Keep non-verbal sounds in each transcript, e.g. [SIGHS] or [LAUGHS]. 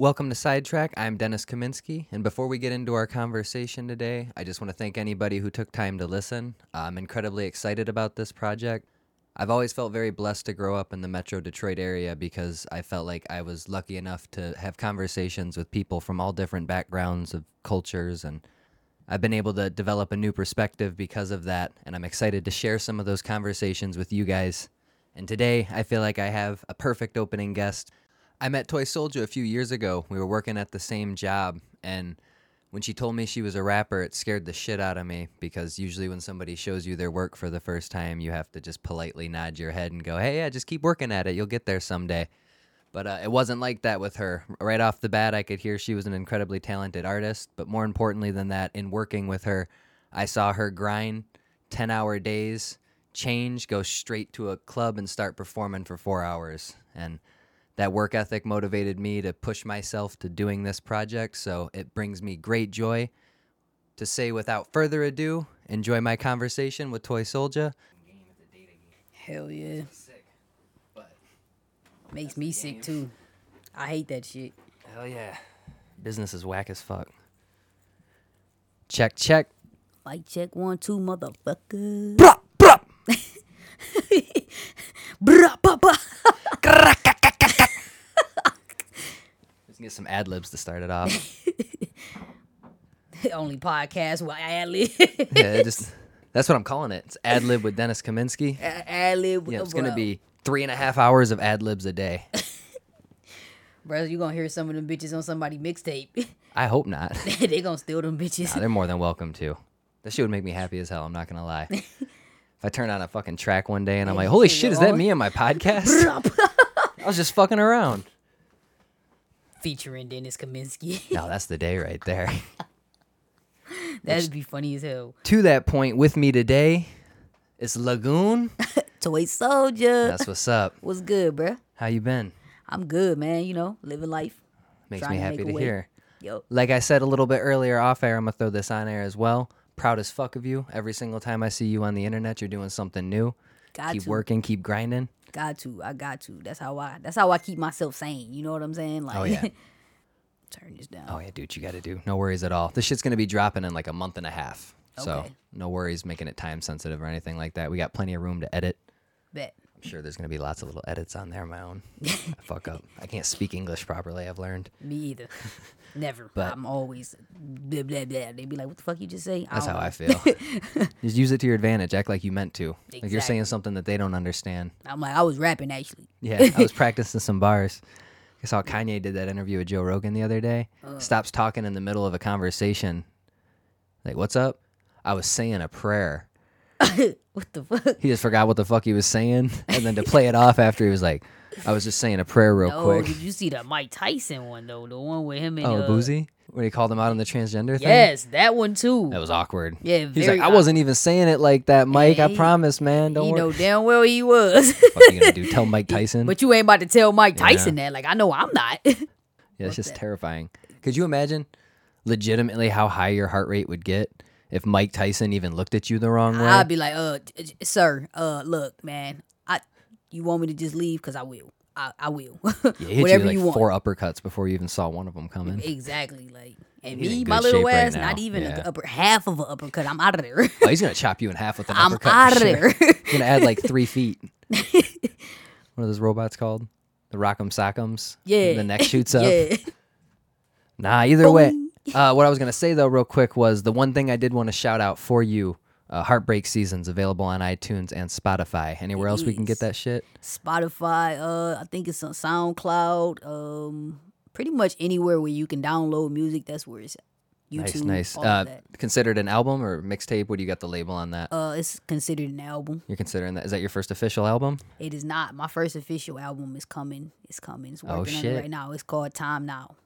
Welcome to Sidetrack. I'm Dennis Kaminsky, and before we get into our conversation today, I just want to thank anybody who took time to listen. I'm incredibly excited about this project. I've always felt very blessed to grow up in the Metro Detroit area because I felt like I was lucky enough to have conversations with people from all different backgrounds of cultures and I've been able to develop a new perspective because of that, and I'm excited to share some of those conversations with you guys. And today, I feel like I have a perfect opening guest. I met Toy Soldier a few years ago. We were working at the same job, and when she told me she was a rapper, it scared the shit out of me because usually when somebody shows you their work for the first time, you have to just politely nod your head and go, hey, yeah, just keep working at it. You'll get there someday. But uh, it wasn't like that with her. Right off the bat, I could hear she was an incredibly talented artist. But more importantly than that, in working with her, I saw her grind 10 hour days, change, go straight to a club and start performing for four hours. And that work ethic motivated me to push myself to doing this project. So it brings me great joy to say, without further ado, enjoy my conversation with Toy Soldier. Hell yeah. Makes me sick too. I hate that shit. Hell yeah. Business is whack as fuck. Check, check. Mic check one, two, motherfucker. [LAUGHS] Bruh, bruh. Bruh, bah, bah. Let's get some ad libs to start it off. [LAUGHS] Only podcast where ad lib. yeah, just [LAUGHS] that's what I'm calling it. It's ad lib with Dennis Kaminsky. ad lib. Yeah, it's gonna be three and a half hours of ad libs a day. [LAUGHS] Bro, you gonna hear some of them bitches on somebody mixtape. I hope not. they gonna steal them bitches. Nah, they're more than welcome to. That shit would make me happy as hell. I'm not gonna lie. if I turn on a fucking track one day and I'm like, holy shit, is that me on my podcast? I was just fucking around. Featuring Dennis Kaminsky. [LAUGHS] No, that's the day right there. That'd be funny as hell. to that point, with me today is Lagoon. [LAUGHS] Toy Soldier. That's what's up. What's good, bruh? How you been? I'm good, man. You know, living life. Makes me happy a to hear. Yo, Like I said a little bit earlier off air, I'm gonna throw this on air as well. Proud as fuck of you. Every single time I see you on the internet, you're doing something new. got keep to. working, keep grinding. Got to. I got to. That's how I. That's how I keep myself sane. You know what I'm saying? Oh, like, Oh, yeah. [LAUGHS] turn this down. Oh yeah, dude, you gotta do. No worries at all. This shit's gonna be dropping in like a month and a half. Okay. So no worries making it time sensitive or anything like that. We got plenty of room to edit. Bet. I'm sure there's gonna be lots of little edits on there. My own. [LAUGHS] I fuck up. I can't speak English properly. I've learned. Me either. [LAUGHS] Never. But- I'm always blah blah blah. They'd be like, "What the fuck you just say?" That's don't how know. I feel. [LAUGHS] Just use it to your advantage. Act like you meant to. Like you're saying something that they don't understand. I'm like, I was rapping actually. Yeah, I was practicing some bars. I saw Kanye did that interview with Joe Rogan the other day. Uh. Stops talking in the middle of a conversation. Like, what's up? I was saying a prayer. [LAUGHS] What the fuck? He just forgot what the fuck he was saying. And then to play it off after, he was like, I was just saying a prayer real No, quick. did you see the Mike Tyson one though? The one with him and Oh, uh, Boosie? When he called him out on the transgender thing? Yes, that one too. That was awkward. Yeah, He's like, I wasn't even saying it like that, Mike. I Hey, promise, man. Don't you know [LAUGHS] damn well he was. what are you gonna do? Tell Mike [LAUGHS] Tyson? but you ain't about to tell Mike Tyson that. Like, I know I'm not. Yeah, it's just terrifying. Could you imagine legitimately how high your heart rate would get if Mike Tyson even looked at you the wrong way? I'd be like, uh, sir, uh, look, man, I, you want me to just leave? Cause I will. I, I will. yeah, [LAUGHS] he hit Whatever you like you want. four uppercuts before you even saw one of them coming. Exactly. Like, and He's me, my little shape right ass, not even Yeah. a upper half of an uppercut. I'm out of there. [LAUGHS] Oh, he's gonna chop you in half with an I'm uppercut. out of sure. there. He's gonna add like three [LAUGHS] feet. what are those robots called? The Rock'em Sock'ems. Yeah. The neck shoots up. yeah. Nah, either way. Uh, what I was gonna say though, real quick, was the one thing I did want to shout out for you. Uh, Heartbreak Seasons available on iTunes and Spotify. Anywhere else we can get that shit? Spotify. Uh, I think it's on SoundCloud. Um, pretty much anywhere where you can download music. That's where it's. At. YouTube. nice, nice. Uh, considered an album or mixtape? What do you got the label on that? Uh, it's considered an album. You're considering that? Is that your first official album? It is not. My first official album is coming. It's coming. It's Oh, working on shit. it right now. It's called Time Now.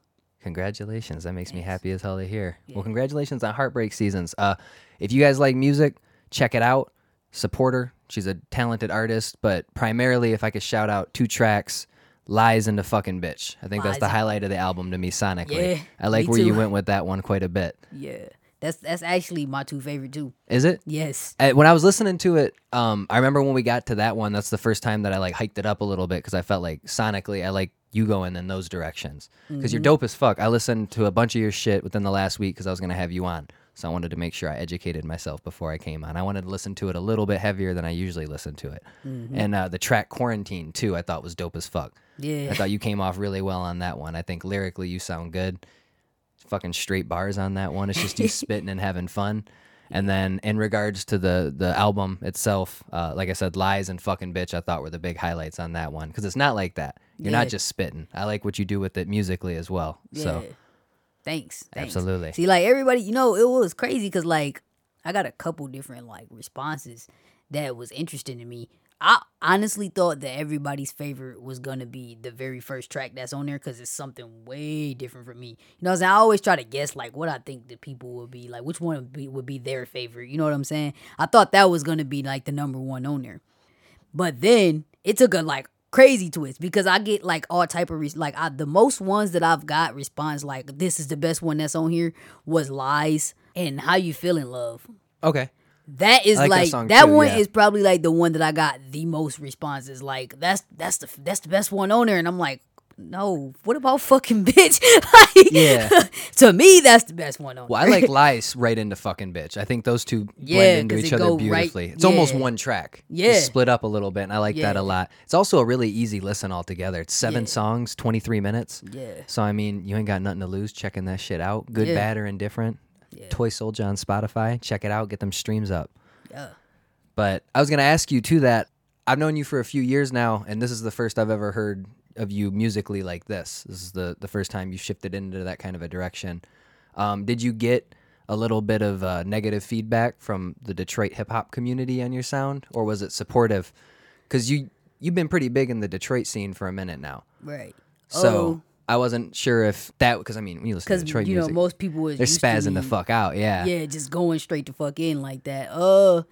Congratulations. That makes me happy as hell to hear. Well, congratulations on Heartbreak Seasons. Uh, if you guys like music, check it out. Support her. She's a talented artist, but primarily, if I could shout out two tracks, Lies and the Fucking Bitch. I think that's the highlight of the album to me sonically. Yeah, I like where you went with that one quite a bit. Yeah. That's that's actually my two favorite too. Is it? Yes. When I was listening to it, um, I remember when we got to that one. That's the first time that I like hiked it up a little bit because I felt like sonically I like you going in those directions because you're dope as fuck. I listened to a bunch of your shit within the last week because I was gonna have you on, so I wanted to make sure I educated myself before I came on. I wanted to listen to it a little bit heavier than I usually listen to it, and uh, the track "Quarantine" too. I thought was dope as fuck. Yeah. I thought you came off really well on that one. I think lyrically you sound good. Fucking straight bars on that one. It's just you [LAUGHS] spitting and having fun. And then in regards to the the album itself, uh, like I said, lies and fucking bitch, I thought were the big highlights on that one because it's not like that. You're Yeah. not just spitting. I like what you do with it musically as well. So Thanks, thanks. Absolutely. See, like everybody, you know, it was crazy because like I got a couple different like responses that was interesting to me. I honestly thought that everybody's favorite was gonna be the very first track that's on there because it's something way different from me. You know what I'm saying? I always try to guess like what I think the people would be like, which one would be, would be their favorite. You know what I'm saying? I thought that was gonna be like the number one on there. But then it took a like crazy twist because I get like all type of res- like I, the most ones that I've got response like this is the best one that's on here was lies and how you feel in love. okay, That is I like that like song that too, one yeah. is probably like the one that I got the most responses. Like that's that's the that's the best one on there, and I'm like, no, what about fucking [LAUGHS] bitch? [LAUGHS] like, Yeah. [LAUGHS] to me, that's the best one on. well I like lies right into fucking bitch. I think those two Yeah, blend into each other go right- beautifully. It's almost one track. Yeah. Just split up a little bit, and I like that a lot. It's also a really easy listen altogether. It's seven Yeah. songs, twenty three minutes. yeah, So I mean, you ain't got nothing to lose checking that shit out. Good, Yeah. bad, or indifferent. Toy Soldier on Spotify. Check it out. Get them streams up. yeah, But I was gonna ask you too that I've known you for a few years now, and this is the first I've ever heard of you musically like this. This is the the first time you shifted into that kind of a direction. Um, did you get a little bit of uh, negative feedback from the Detroit hip hop community on your sound, or was it supportive? Because you you've been pretty big in the Detroit scene for a minute now. right. So Oh. I wasn't sure if that because I mean when you listen to Detroit you know music, most people is they're spazzing the fuck out. Yeah. yeah, just going straight to fuck in like that. Uh,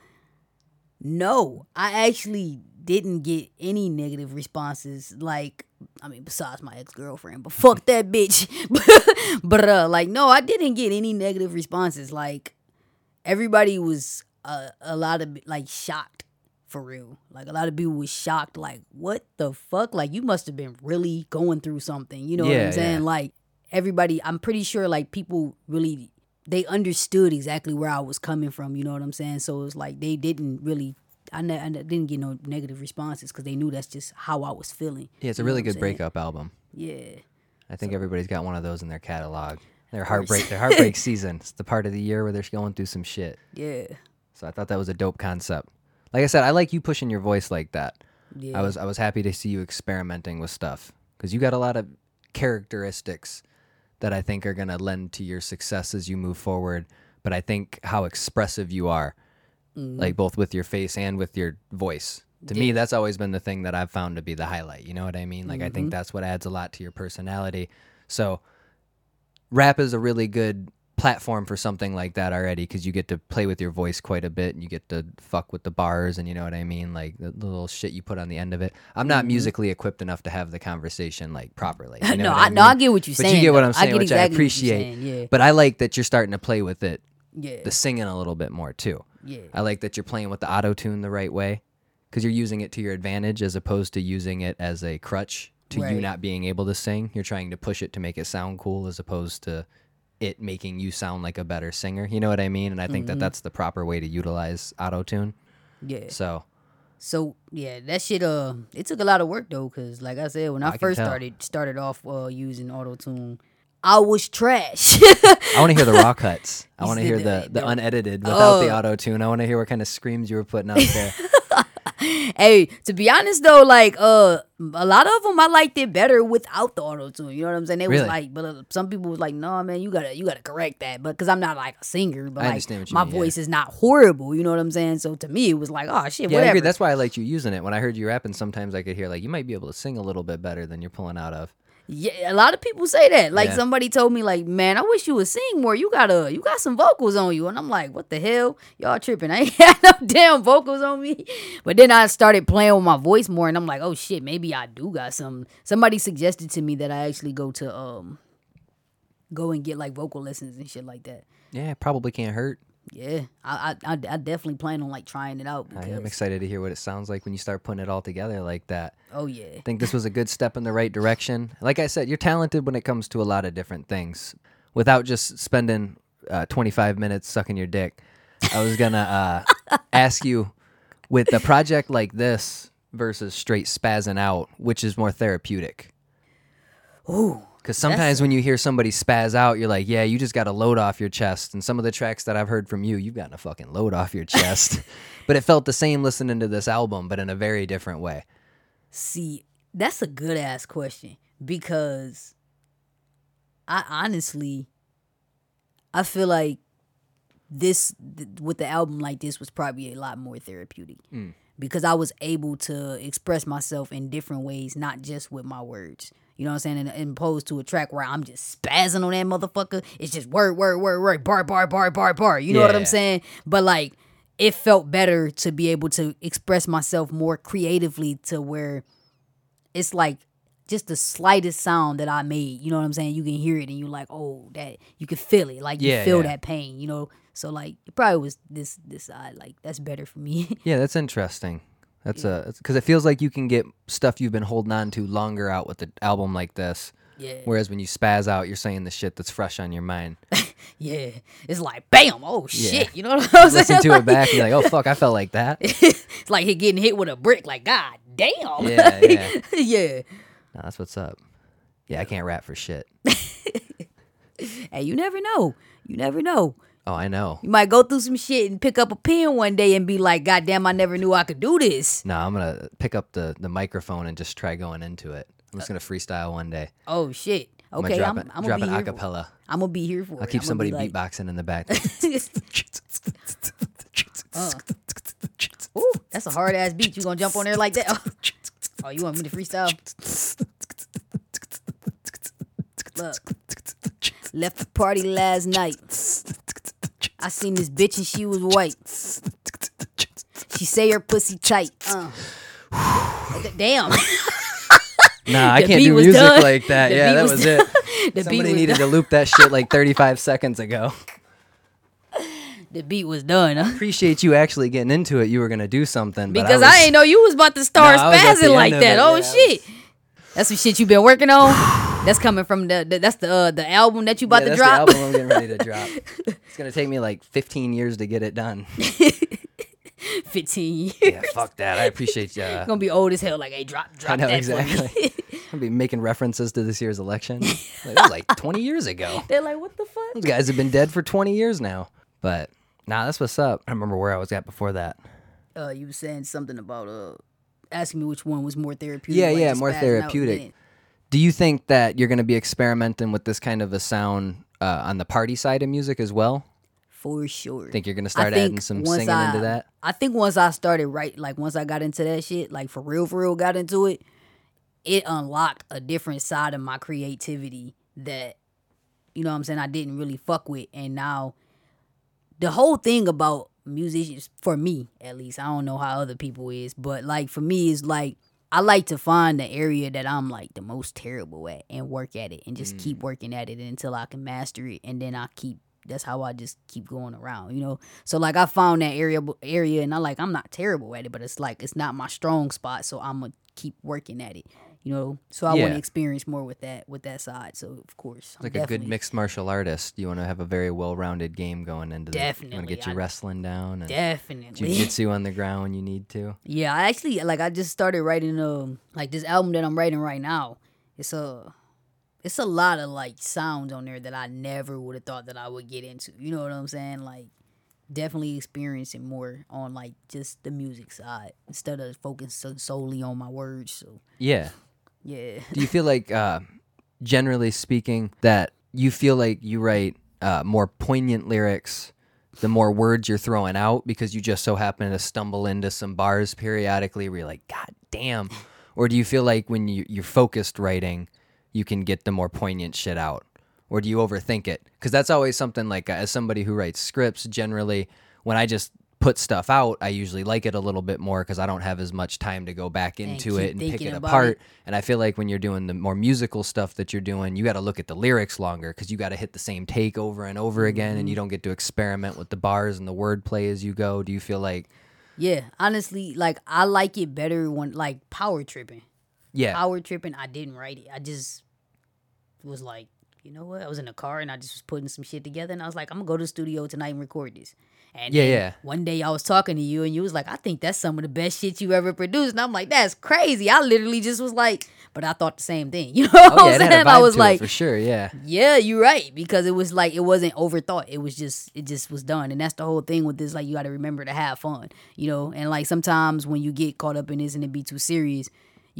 no, I actually didn't get any negative responses. Like, I mean, besides my ex girlfriend, but fuck that bitch. [LAUGHS] but uh, like, no, I didn't get any negative responses. Like, everybody was uh, a lot of like shocked for real. Like a lot of people was shocked. Like, what the fuck? Like, you must have been really going through something. You know what I'm saying? yeah. Like, everybody. I'm pretty sure like people really they understood exactly where I was coming from. You know what I'm saying? So it's like they didn't really. I, ne- I didn't get no negative responses because they knew that's just how I was feeling. Yeah, it's a really good saying? breakup album. Yeah. I think everybody's got one of those in their catalog. Their heartbreak, their heartbreak [LAUGHS] season. It's the part of the year where they're going through some shit. Yeah. So I thought that was a dope concept. Like I said, I like you pushing your voice like that. Yeah. I was I was happy to see you experimenting with stuff because you got a lot of characteristics that I think are gonna lend to your success as you move forward. But I think how expressive you are, mm-hmm. like both with your face and with your voice. To me, that's always been the thing that I've found to be the highlight. You know what I mean? Like I think mm-hmm. that's what adds a lot to your personality. So rap is a really good platform for something like that already because you get to play with your voice quite a bit and you get to fuck with the bars and you know what I mean like the little shit you put on the end of it. I'm not mm-hmm. musically equipped enough to have the conversation like properly. [LAUGHS] You know no, I, I, no, I get what you're But saying. you get what. I'm saying, I which I exactly you're appreciate. saying, Yeah. But I like that you're starting to play with it, yeah. the singing a little bit more too. yeah. I like that you're playing with the auto tune the right way because you're using it to your advantage as opposed to using it as a crutch to you not being able to sing. You're trying to push it to make it sound cool as opposed to it making you sound like a better singer. You know what I mean? And I think Mm-hmm. that that's the proper way to utilize auto tune. Yeah. So So yeah, that shit. Uh, it took a lot of work though, cause like I said, when I, I first started started off uh, using auto tune, I was trash. I want to hear the raw [LAUGHS] cuts. I want to hear the- the, the unedited without the Oh. auto tune. I want to hear what kind of screams you were putting out [LAUGHS] there. [LAUGHS] hey, to be honest though, like uh, a lot of them I liked it better without the auto tune. You know what I'm saying? They Really? was like, but uh, some people was like, no, man, you gotta you gotta correct that. But because I'm not like a singer, but like understand what you my mean, yeah. voice is not horrible. You know what I'm saying? So to me, it was like, oh shit, yeah, I agree. That's why I liked you using it. When I heard you rapping, sometimes I could hear like you might be able to sing a little bit better than you're pulling out of. Yeah, a lot of people say that. Like Yeah. somebody told me, like, man, I wish you would sing more. You got a, you got some vocals on you, and I'm like, what the hell, y'all tripping? [LAUGHS] I ain't got no damn vocals on me. But then I started playing with my voice more, and I'm like, oh shit, maybe I do got some. Somebody suggested to me that I actually go to um go and get like vocal lessons and shit like that. Yeah, probably can't hurt. Yeah, I I, I, definitely plan on like trying it out. I am excited to hear what it sounds like when you start putting it all together like that. Oh yeah, I think this was a good step in the right direction. Like I said, you're talented when it comes to a lot of different things. Without just spending uh, 25 minutes sucking your dick, I was gonna uh, [LAUGHS] ask you, with a project like this versus straight spazzing out, which is more therapeutic? ooh, Because sometimes when you hear somebody spaz out, you're like, yeah, you just got to load off your chest. And some of the tracks that I've heard from you, you've gotten a fucking load off your chest. [LAUGHS] [LAUGHS] but it felt the same listening to this album, but in a very different way. See, that's a good ass question because I honestly I feel like this th- with the album like this was probably a lot more therapeutic mm. because I was able to express myself in different ways, not just with my words. You know what I'm saying? And, and opposed to a track where I'm just spazzing on that motherfucker. It's just word, word, word, word, bar, bar, bar, bar, bar. You know what I'm saying? But like, it felt better to be able to express myself more creatively to where it's like just the slightest sound that I made, you know what I'm saying? You can hear it and you're like, oh, that you can feel it. Like you Yeah, feel yeah. that pain, you know? So like it probably was this this side, like that's better for me. [LAUGHS] Yeah, that's interesting. That's a because it feels like you can get stuff you've been holding on to longer out with an album like this. yeah. Whereas when you spaz out, you're saying the shit that's fresh on your mind. [LAUGHS] Yeah. It's like bam, oh Yeah. shit. You know what I'm saying? Listen to it back, you're like, oh fuck, I felt like that. [LAUGHS] it's like he getting hit with a brick, like, God damn. Yeah, yeah. [LAUGHS] yeah. No, that's what's up. Yeah, I can't rap for shit. Hey, you never know. You never know. Oh, I know. You might go through some shit and pick up a pen one day and be like, God damn, I never knew I could do this. No, I'm gonna pick up the the microphone and just try going into it. I'm just gonna freestyle one day. Oh shit. Okay, I'm gonna I'm, drop I'm drop gonna an be here. For, acapella. I'm gonna be here for I'll it. keep I'm somebody like, beatboxing in the back. Uh. [LAUGHS] [LAUGHS] Ooh, that's a hard ass beat. You gonna jump on there like that? [LAUGHS] Oh, you want me to freestyle? Look, left the party last night. I seen this bitch and she was white. She say her pussy tight. Uh. Damn. Nah, I can't do music done. like that. The yeah, that was was it. [LAUGHS] The Somebody was needed done. to loop that shit like 35 seconds ago. The beat was done. Huh? Appreciate you actually getting into it. You were gonna do something, Because I, I, was, ain't know you was about to start No, I was at the spazzing like that. it, Oh yeah, I was- shit. That's some shit you been working on. That's coming from the, the that's the uh, the album that you about yeah, to that's drop. the album I'm getting ready to drop. [LAUGHS] It's gonna take me like 15 years to get it done. [LAUGHS] Fifteen years. Yeah, fuck that. I appreciate you. [LAUGHS] Gonna be old as hell. Like, hey, drop, drop I know exactly. I'll be making references to this year's election. Like, that was like 20 years ago. They're like, what the fuck? Those guys have been dead for 20 years now. But nah, that's what's up. I remember where I was at before that. Uh, you were saying something about uh asking me which one was more therapeutic. Yeah, like yeah, more therapeutic. Do you think that you're going to be experimenting with this kind of a sound uh, on the party side of music as well? For sure. Think you're going to start adding some singing I, into that? I think once I started right, like once I got into that shit, like for real, for real, got into it, it unlocked a different side of my creativity that, you know what I'm saying, I didn't really fuck with. And now the whole thing about musicians, for me at least, I don't know how other people is, but like for me is like I like to find the area that I'm like the most terrible at and work at it and just keep mm. working at it until I can master it and then I keep that's how I just keep going around, you know. So like I found that area area and I like I'm not terrible at it, but it's like it's not my strong spot, so I'm gonna keep working at it, you know. So I want to experience more with that with that side. So of course, I'm Like a good mixed martial artist, you want to have a very well-rounded game going into this. You want to Definitely, get your I- wrestling down and Definitely. jiu-jitsu on the ground when you need to. Yeah, I actually like I just started writing um like this album that I'm writing right now. It's a it's a lot of like sounds on there that I never would have thought that I would get into. You know what I'm saying? Like definitely experiencing more on like just the music side instead of focusing solely on my words. So Yeah. Yeah. Do you feel like, uh, generally speaking, that you feel like you write uh, more poignant lyrics the more words you're throwing out because you just so happen to stumble into some bars periodically where you're like, God damn? Or do you feel like when you, you're focused writing, you can get the more poignant shit out? Or do you overthink it? Because that's always something like, uh, as somebody who writes scripts, generally, when I just put stuff out, I usually like it a little bit more because I don't have as much time to go back into it and pick it apart. it. And I feel like when you're doing the more musical stuff that you're doing, you got to look at the lyrics longer because you got to hit the same take over and over again, and you Mm-hmm. don't get to experiment with the bars and the wordplay as you go. Do you feel like, Yeah, honestly, like I like it better when like power tripping. yeah, Power tripping, I didn't write it. I just was like, you know what? I was in the car and I just was putting some shit together, and I was like, I'm gonna go to the studio tonight and record this. And Yeah, yeah. One day I was talking to you, and you was like, I think that's some of the best shit you ever produced, and I'm like, that's crazy. I literally just was like, but I thought the same thing. [LAUGHS] You know what oh I'm saying? I was like, for sure, yeah, yeah, you're right because it was like it wasn't overthought. It was just it just was done, and that's the whole thing with this. Like you got to remember to have fun, you know. And like sometimes when you get caught up in this and it be too serious,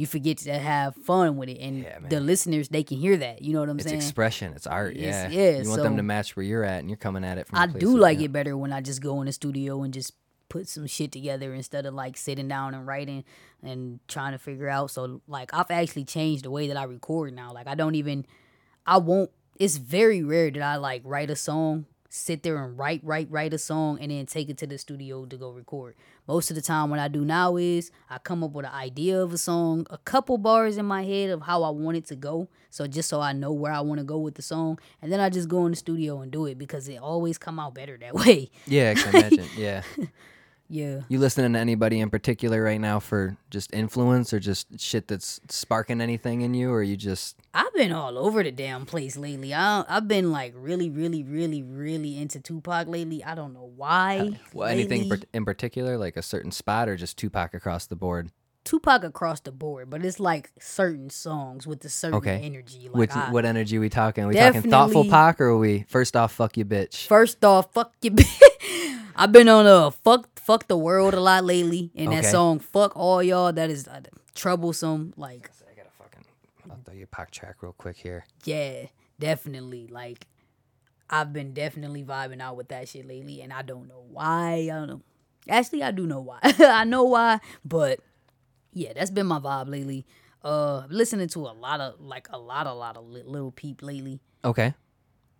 you forget to have fun with it, and Yeah, the listeners they can hear that. You know what I'm it's saying? expression, it's art, yeah. It's- yeah, you want them to match where you're at, and you're coming at it from. I do like yeah. it better when I just go in the studio and just put some shit together instead of like sitting down and writing and trying to figure out. So like I've actually changed the way that I record now. Like I don't even I won't it's very rare that I like write a song, sit there and write, write, write a song and then take it to the studio to go record. Most of the time what I do now is I come up with an idea of a song, a couple bars in my head of how I want it to go. So just so I know where I want to go with the song. And then I just go in the studio and do it because it always come out better that [LAUGHS] way. Yeah, I can imagine. yeah. [LAUGHS] Yeah. You listening to anybody in particular right now for just influence or just shit that's sparking anything in you, or you just I've been all over the damn place lately. I I've been like really, really, really, really into Tupac lately. I don't know why. well, anything lately. per- in particular, like a certain spot, or just Tupac across the board? Tupac across the board, but it's like certain songs with a certain Okay. energy. Like Which I- what energy we talking? we talking thoughtful Pac, or are we first off fuck you bitch? First off, fuck you. [LAUGHS] bitch. I've been on a fuck fuck the world a lot lately, and that Okay. song "Fuck All Y'all" that is uh, troublesome. Like, I gotta fucking. I'll throw you a Pac track real quick here. yeah, definitely. Like, I've been definitely vibing out with that shit lately, and I don't know why. I don't know. Actually, I do know why. [LAUGHS] I know why, but yeah, that's been my vibe lately. Uh, listening to a lot of like a lot, a lot of li- Lil Peep lately, Okay.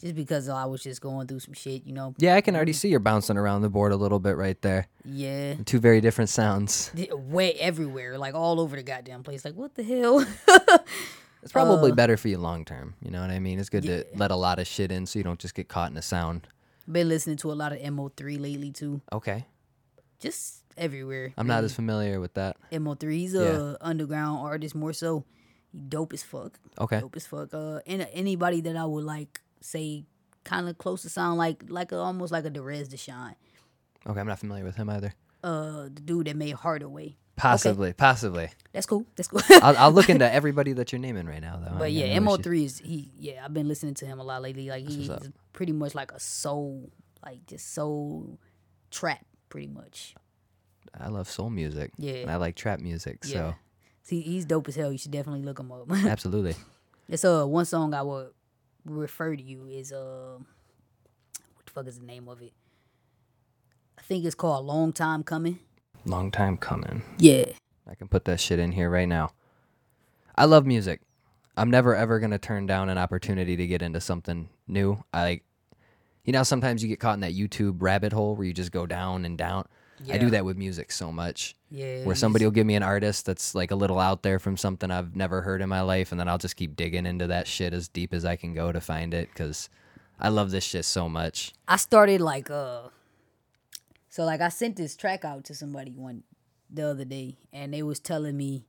Just because I was just going through some shit, you know. Yeah, I can already see you're bouncing around the board a little bit right there. Yeah. Two very different sounds. [LAUGHS] way everywhere, like all over the goddamn place. Like, what the hell? [LAUGHS] It's probably Uh, better for you long term. You know what I mean? It's good to let a lot of shit in so you don't just get caught in a sound. Been listening to a lot of Mo3 lately too. Okay. Just everywhere. I'm not as familiar with that. Mo3. He's a underground artist more so. Dope as fuck. Okay. Dope as fuck. Uh, and anybody that I would like say kind of close to sound like like a, almost like a Derez De'Shon. Okay, I'm not familiar with him either. Uh, the dude that made Hardaway. Possibly, possibly. That's cool. That's cool. [LAUGHS] I'll, I'll look into [LAUGHS] everybody that you're naming right now, though. But ain't yeah, Mo three is he. Yeah, I've been listening to him a lot lately. Like he's pretty much like a soul, like just soul trap, pretty much. I love soul music. Yeah. and I like trap music. Yeah. So See, he's dope as hell. You should definitely look him up. [LAUGHS] absolutely. it's uh one song I would refer to you is uh what the fuck is the name of it? I think it's called Long Time Coming. Long time coming. Yeah. I can put that shit in here right now. I love music. I'm never ever gonna turn down an opportunity to get into something new. I like, you know, sometimes you get caught in that YouTube rabbit hole where you just go down and down. I do that with music so much. Yeah. Where somebody will give me an artist that's like a little out there from something I've never heard in my life, and then I'll just keep digging into that shit as deep as I can go to find it because I love this shit so much. I started like uh so like I sent this track out to somebody one the other day and they was telling me,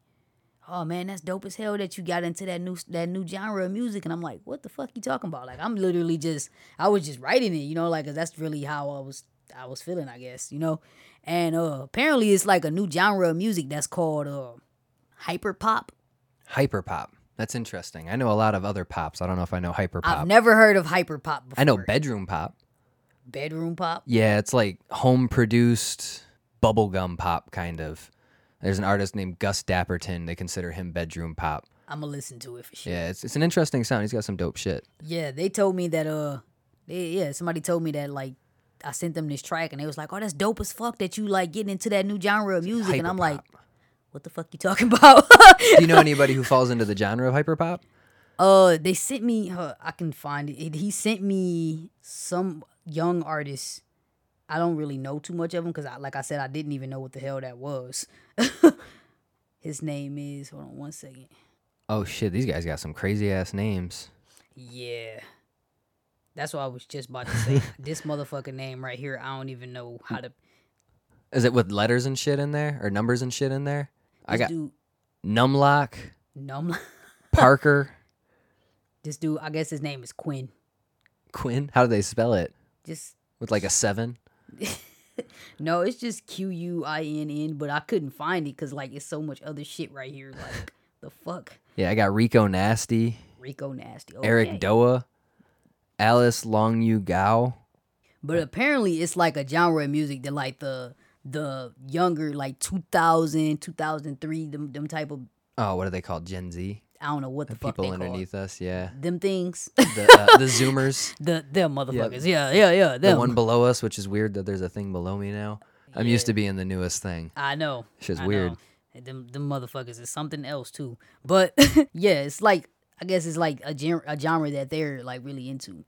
"Oh man, that's dope as hell that you got into that new that new genre of music." And I'm like, "What the fuck you talking about?" Like I'm literally just I was just writing it, you know, like 'cause that's really how I was I was feeling, I guess, you know. And uh apparently it's like a new genre of music that's called uh hyper pop. Hyper pop. That's interesting. I know a lot of other pops. I don't know if I know hyper I've pop. never heard of hyper pop before. I know bedroom pop. bedroom pop. Yeah, it's like home produced bubblegum pop kind of. There's an artist named Gus Dapperton. They consider him bedroom pop. I'm gonna listen to it for sure. Yeah, it's it's an interesting sound. He's got some dope shit. Yeah, they told me that uh they, yeah, somebody told me that like I sent them this track and they was like, "Oh, that's dope as fuck that you like getting into that new genre of music." and I'm like, "What the fuck you talking [LAUGHS] about?" Do you know anybody who falls into the genre of hyperpop? [LAUGHS] uh they sent me uh, I can find it. He sent me some young artist. I don't really know too much of him because, I, like I said, I didn't even know what the hell that was. [LAUGHS] His name is. Hold on one second. Oh shit, these guys got some crazy ass names. Yeah. That's what I was just about to say. [LAUGHS] this motherfucking name right here, I don't even know how to. Is it with letters and shit in there or numbers and shit in there? I got dude, Numlock, Num. [LAUGHS] Parker, this dude, I guess his name is Quinn. Quinn. How do they spell it? Just With like a seven? [LAUGHS] no, it's just Q U I N N, but I couldn't find it because like it's so much other shit right here. Like the fuck, Yeah, I got Rico Nasty, Rico Nasty, oh, Eric. Doa, Alice Longyu Gao. But apparently, it's like a genre of music that like the the younger like 2000, 2003, them them type of Oh, what are they called? Gen Z? I don't know what the, fuck People they call underneath us, yeah. them things. The, uh, [LAUGHS] the Zoomers. the them motherfuckers. Yeah, yeah, yeah. The Them. one below us, which is weird that there's a thing below me now. I'm used to being the newest thing. I know. Shit's I weird. know. Them them motherfuckers is something else too. But [LAUGHS] yeah, it's like I guess it's like a gen- a genre that they're like really into.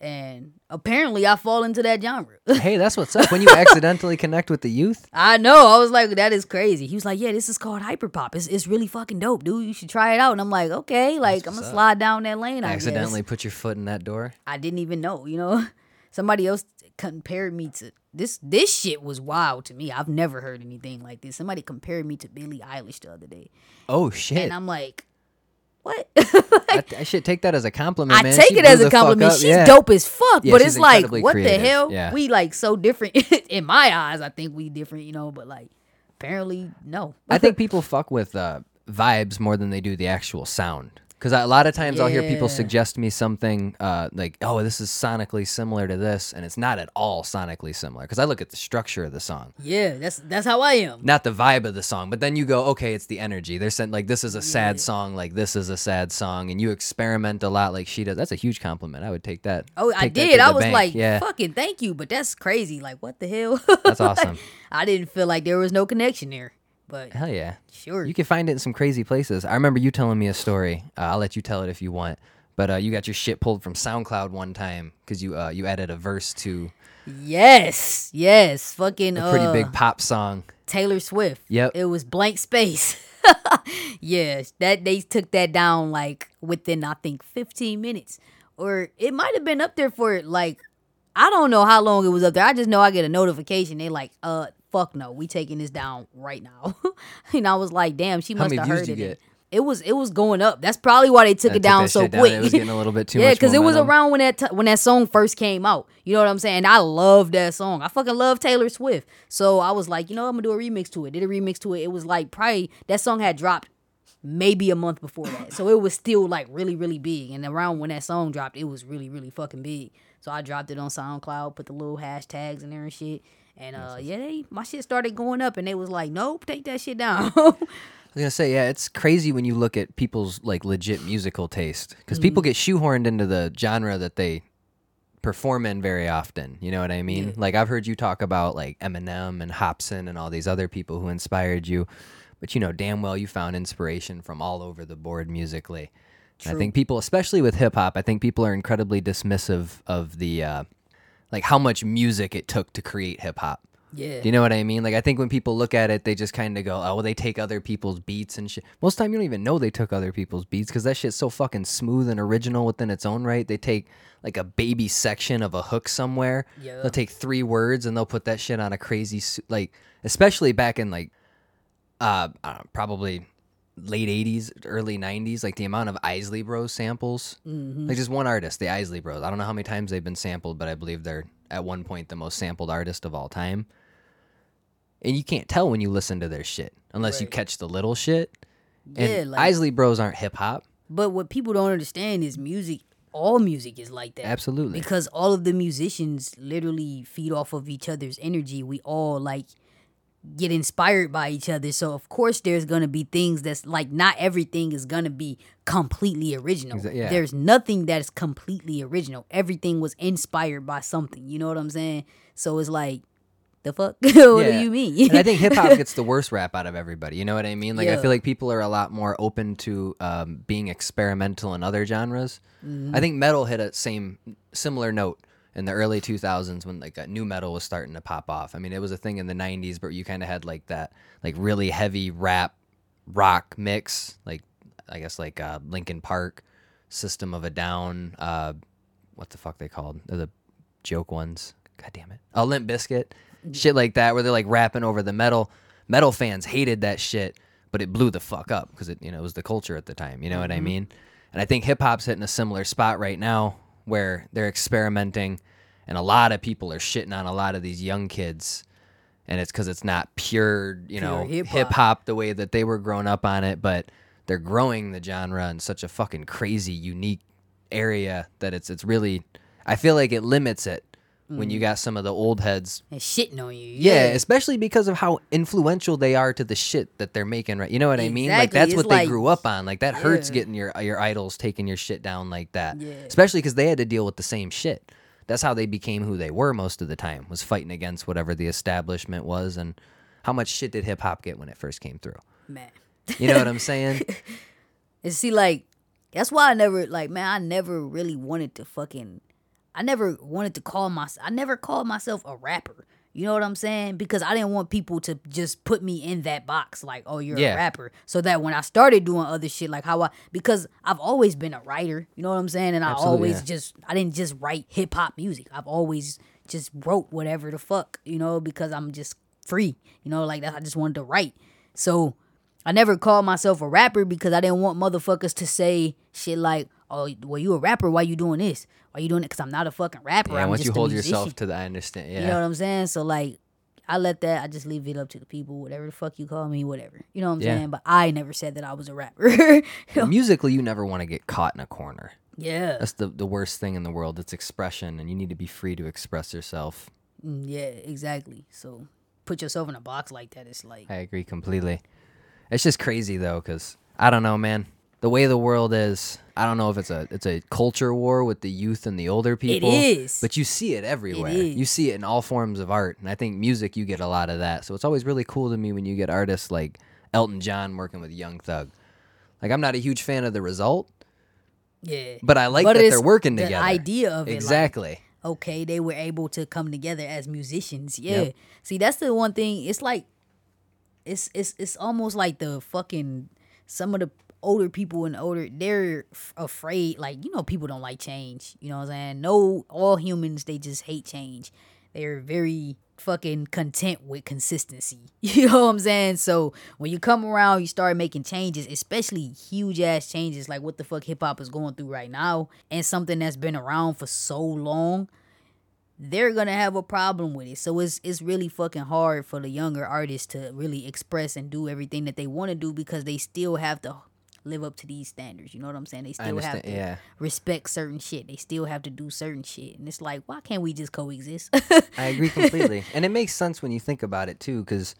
And apparently I fall into that genre. [LAUGHS] hey, that's what's up. When you accidentally connect with the youth, I know. I was like, that is crazy. He was like, yeah, this is called hyperpop. It's it's really fucking dope, dude. You should try it out. And I'm like, okay, like I'm gonna up. slide down that lane. I accidentally guess. put your foot in that door. I didn't even know. You know, [LAUGHS] somebody else compared me to this. This shit was wild to me. I've never heard anything like this. Somebody compared me to Billie Eilish the other day, Oh shit! and I'm like, what? [LAUGHS] I, I should take that as a compliment, I man. take She it as a compliment. She's yeah. dope as fuck, Yeah, but it's like, what the hell? yeah. We like so different [LAUGHS] in my eyes. I think we different, you know, but like apparently no. I think [LAUGHS] people fuck with uh, vibes more than they do the actual sound. Because a lot of times I'll hear people Yeah. suggest me something uh, like, "Oh, this is sonically similar to this," and it's not at all sonically similar. Because I look at the structure of the song, yeah, that's that's how I am. not the vibe of the song. But then you go, "Okay, it's the energy." They're saying like, "This is a sad song," like this is a sad song, and you experiment a lot, like she does. That's a huge compliment. I would take that. Oh, I take that did. to I the was bank. like, "Yeah, fucking thank you, but that's crazy. Like, what the hell? that's [LAUGHS] awesome." I didn't feel like there was no connection there, but Hell yeah. sure. You can find it in some crazy places. I remember you telling me a story. Uh, I'll let you tell it if you want. But uh, you got your shit pulled from SoundCloud one time because you uh, you added a verse to yes, yes, fucking a pretty uh, big pop song. Taylor Swift. Yep. It was blank space. [LAUGHS] yes, that they took that down like within I think 15 minutes. Or it might have been up there for like I don't know how long it was up there. I just know I get a notification. They like, uh fuck no, we taking this down right now. [LAUGHS] and I was like, damn, she must have heard it. get? It was it was going up. That's probably why they took I it down so down. quick. It was getting a little bit too [LAUGHS] yeah, because it was around when that t- when that song first came out. You know what I'm saying? I love that song. I fucking love Taylor Swift. So I was like, you know, I'm gonna do a remix to it. Did a remix to it. It was like probably that song had dropped maybe a month before that. So it was still like really really big. And around when that song dropped, it was really really fucking big. So I dropped it on SoundCloud, put the little hashtags in there and shit. And uh, yeah, they, my shit started going up, and they was like, "Nope, take that shit down." [LAUGHS] [LAUGHS] I was gonna say, yeah, it's crazy when you look at people's like legit musical taste because Mm-hmm. people get shoehorned into the genre that they perform in very often. You know what I mean? Yeah. Like I've heard you talk about like Eminem and Hopsin and all these other people who inspired you, but you know damn well you found inspiration from all over the board musically. I think people, especially with hip hop, I think people are incredibly dismissive of the uh, like how much music it took to create hip hop. yeah, Do you know what I mean? Like I think when people look at it, they just kind of go, "Oh, well, they take other people's beats and shit." Most time, you don't even know they took other people's beats because that shit's so fucking smooth and original within its own right. They take like a baby section of a hook somewhere. Yeah. They'll take three words and they'll put that shit on a crazy like, especially back in like, uh, I don't know, probably late '80s, early '90s. Like the amount of Isley Bros samples. Mm-hmm. Like just one artist, the Isley Bros. I don't know how many times they've been sampled, but I believe they're at one point the most sampled artist of all time. And you can't tell when you listen to their shit unless you catch the little shit. And Yeah, like- Isley Bros aren't hip hop. But what people don't understand is music. All music is like that. Absolutely. Because all of the musicians literally feed off of each other's energy. We all like get inspired by each other. So of course there's gonna be things that's like not everything is gonna be completely original. Yeah. There's nothing that is completely original. Everything was inspired by something. You know what I'm saying? So it's like the fuck? [LAUGHS] what Yeah. do you mean? and I think hip hop [LAUGHS] gets the worst rap out of everybody. You know what I mean? Like I feel like people are a lot more open to um, being experimental in other genres. Mm-hmm. I think metal hit a same similar note. In the early 2000s when like nu metal was starting to pop off. I mean, it was a thing in the 90s, but you kind of had like that like really heavy rap rock mix, like I guess like uh, Linkin Park, System of a Down, uh, what the fuck they called They're the joke ones. God damn it, a Limp Bizkit, shit like that, where they're like rapping over the metal. Metal fans hated that shit, but it blew the fuck up because it you know it was the culture at the time. You know what I mean? And I think hip hop's hitting a similar spot right now where they're experimenting, and a lot of people are shitting on a lot of these young kids. And it's because it's not pure, you know, hip-hop. hip hop the way that they were growing up on it, but they're growing the genre in such a fucking crazy, unique area that it's it's really. I feel like it limits it when you mm. got some of the old heads and shitting on you. yeah, Yeah, especially because of how influential they are to the shit that they're making right. You know what I mean? Like Exactly, that's it's what they like- grew up on. Like that hurts Yeah. getting your your idols taking your shit down like that. Yeah. Especially because they had to deal with the same shit. That's how they became who they were most of the time. Was fighting against whatever the establishment was, and how much shit did hip hop get when it first came through? man. You know what I'm saying? [LAUGHS] And see, like, that's why I never, like, man, I never really wanted to fucking, I never wanted to call myself, I never called myself a rapper. You know what I'm saying? Because I didn't want people to just put me in that box, like, oh, you're Yeah. a rapper. So that when I started doing other shit, like how I, because I've always been a writer, you know what I'm saying? And I Absolutely, always yeah. just, I didn't just write hip hop music. I've always just wrote whatever the fuck, you know, because I'm just free, you know, like that. I just wanted to write. So I never called myself a rapper because I didn't want motherfuckers to say shit like, "Oh, well, you a rapper? Why you doing this? Why you doing it?" Because I'm not a fucking rapper. yeah. I'm Once you hold yourself to the, I understand. Yeah. You know what I'm saying? So like, I let that. I just leave it up to the people. Whatever the fuck you call me, whatever. You know what I'm Yeah. saying? But I never said that I was a rapper. [LAUGHS] Musically, you never want to get caught in a corner. yeah, That's the the worst thing in the world. It's expression, and you need to be free to express yourself. Mm, yeah, exactly. So put yourself in a box like that. It's like, I agree completely. It's just crazy though, because I don't know, man. The way the world is, I don't know if it's a it's a culture war with the youth and the older people. is. but you see it everywhere. You see it in all forms of art, and I think music you get a lot of that. So it's always really cool to me when you get artists like Elton John working with Young Thug. Like I'm not a huge fan of the result, yeah. but I like But that they're working the together. idea of it, like, exactly. okay, they were able to come together as musicians. Yeah. Yep. See, that's the one thing. It's like it's it's it's almost like the fucking some of the older people and older they're f- afraid like you know people don't like change you know what i'm saying? No all humans they just hate change. They're very fucking content with consistency [LAUGHS] you know what i'm saying? So when you come around you start making changes especially huge ass changes like what the fuck hip-hop is going through right now and something that's been around for so long they're gonna have a problem with it. So it's it's really fucking hard for the younger artists to really express and do everything that they want to do because they still have to live up to these standards. You know what I'm saying? They still have to Yeah, respect certain shit. They still have to do certain shit. And it's like, why can't we just coexist? [LAUGHS] I agree completely, and it makes sense when you think about it too. Because,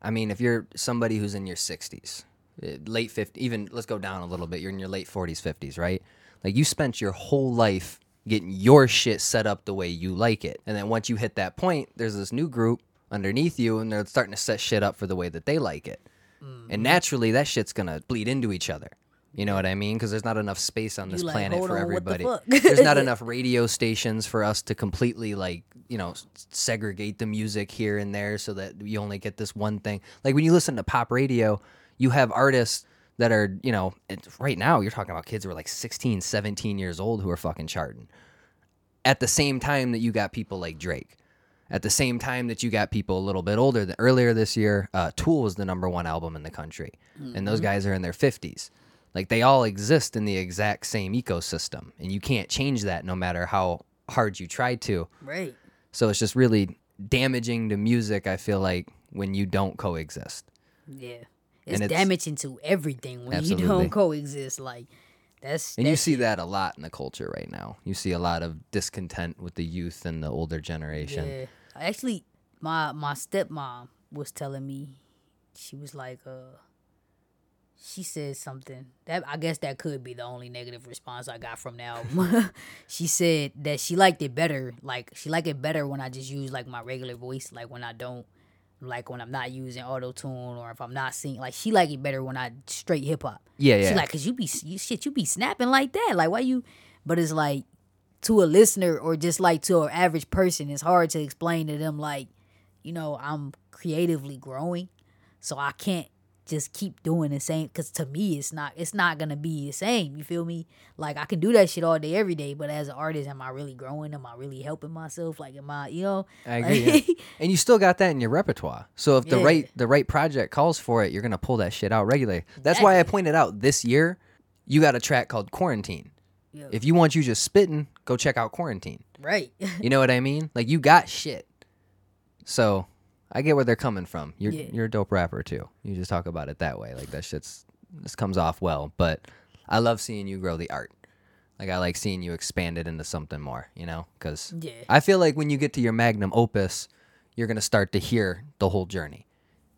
I mean, if you're somebody who's in your 60s, eh, late 50s, even let's go down a little bit. You're in your late 40s, 50s, right? Like you spent your whole life getting your shit set up the way you like it, and then once you hit that point, there's this new group underneath you, and they're starting to set shit up for the way that they like it, Mm-hmm. and naturally that shit's gonna bleed into each other. You know what I mean? Because there's not enough space on this like, planet "Hold for on, what the everybody. there's not [LAUGHS] enough radio stations for us to completely like you know segregate the music here and there so that you only get this one thing. Like when you listen to pop radio, you have artists that are you know right now you're talking about kids who are like 16, 17 years old who are fucking charting. At the same time that you got people like Drake. At the same time that you got people a little bit older. Than, earlier this year, uh, Tool was the number one album in the country, and those guys are in their fifties. Like they all exist in the exact same ecosystem, and you can't change that no matter how hard you try to. right. So it's just really damaging to music. I feel like when you don't coexist. Yeah. It's, it's- damaging to everything when you don't coexist. Like that's And you that's- see that a lot in the culture right now. You see a lot of discontent with the youth and the older generation. Yeah. Actually, my my stepmom was telling me, she was like, uh, she said something that I guess that could be the only negative response I got from the album. [LAUGHS] she said that she liked it better, like she liked it better when I just use like my regular voice, like when I don't. Like when I'm not using auto tune or if I'm not singing, like she like it better when I straight hip hop. Yeah, yeah. She like, cause you be you shit, you be snapping like that. Like why you? But it's like to a listener or just like to an average person, it's hard to explain to them like, you know, I'm creatively growing, so I can't just keep doing the same because to me it's not it's not gonna be the same you feel me like i can do that shit all day every day but as an artist am i really growing am i really helping myself like am i you know I agree. yeah. [LAUGHS] And you still got that in your repertoire. So if the Yeah. right the right project calls for it, you're gonna pull that shit out regularly. That's why I pointed out this year, you got a track called Quarantine. If you want you just spitting, go check out Quarantine. right You know what I mean? Like you got shit. So I get where they're coming from. You're Yeah. you're a dope rapper too. You just talk about it that way. Like that shit's this comes off well. But I love seeing you grow the art. Like I like seeing you expand it into something more. You know, because yeah I feel like when you get to your magnum opus, you're gonna start to hear the whole journey.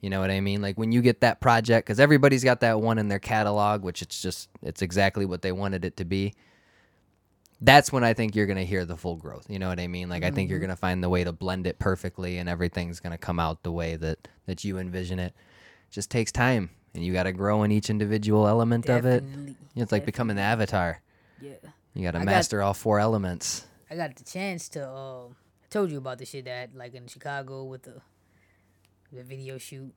You know what I mean? Like when you get that project, because everybody's got that one in their catalog, which it's just it's exactly what they wanted it to be. That's when I think you're gonna hear the full growth. You know what I mean? Like I think you're gonna find the way to blend it perfectly, and everything's gonna come out the way that that you envision it. just takes time, and you got to grow in each individual element of it. Definitely, It's like becoming the avatar. yeah You got to I got- master all four elements. I got the chance to. Um, I told you about the shit that like in Chicago with the the video shoot.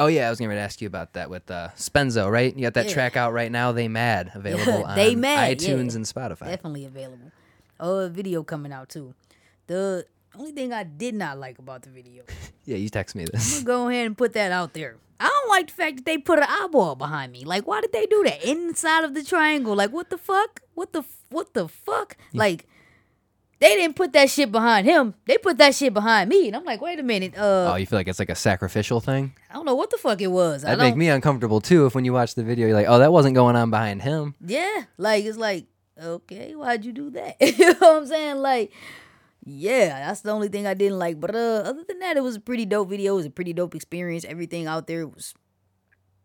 Oh yeah, I was going to ask you about that with uh, Spenzo, right? You got that Yeah. track out right now. They mad [LAUGHS] available on They Mad, iTunes yeah. and Spotify. Definitely available. Oh, a video coming out too. The only thing I did not like about the video. [LAUGHS] Yeah, you text me this. I'm gonna go ahead and put that out there. I don't like the fact that they put an eyeball behind me. Like, why did they do that inside of the triangle? Like, what the fuck? What the what the fuck? Like, they didn't put that shit behind him. They put that shit behind me, and I'm like, wait a minute. Uh, oh, you feel like it's like a sacrificial thing? I don't know what the fuck it was. I That don't. make me uncomfortable too. If when you watch the video, you're like, oh, that wasn't going on behind him. Yeah, like it's like, okay, why'd you do that? [LAUGHS] you know what I'm saying? Like, yeah, that's the only thing I didn't like. But uh, other than that, it was a pretty dope video. It was a pretty dope experience. Everything out there was,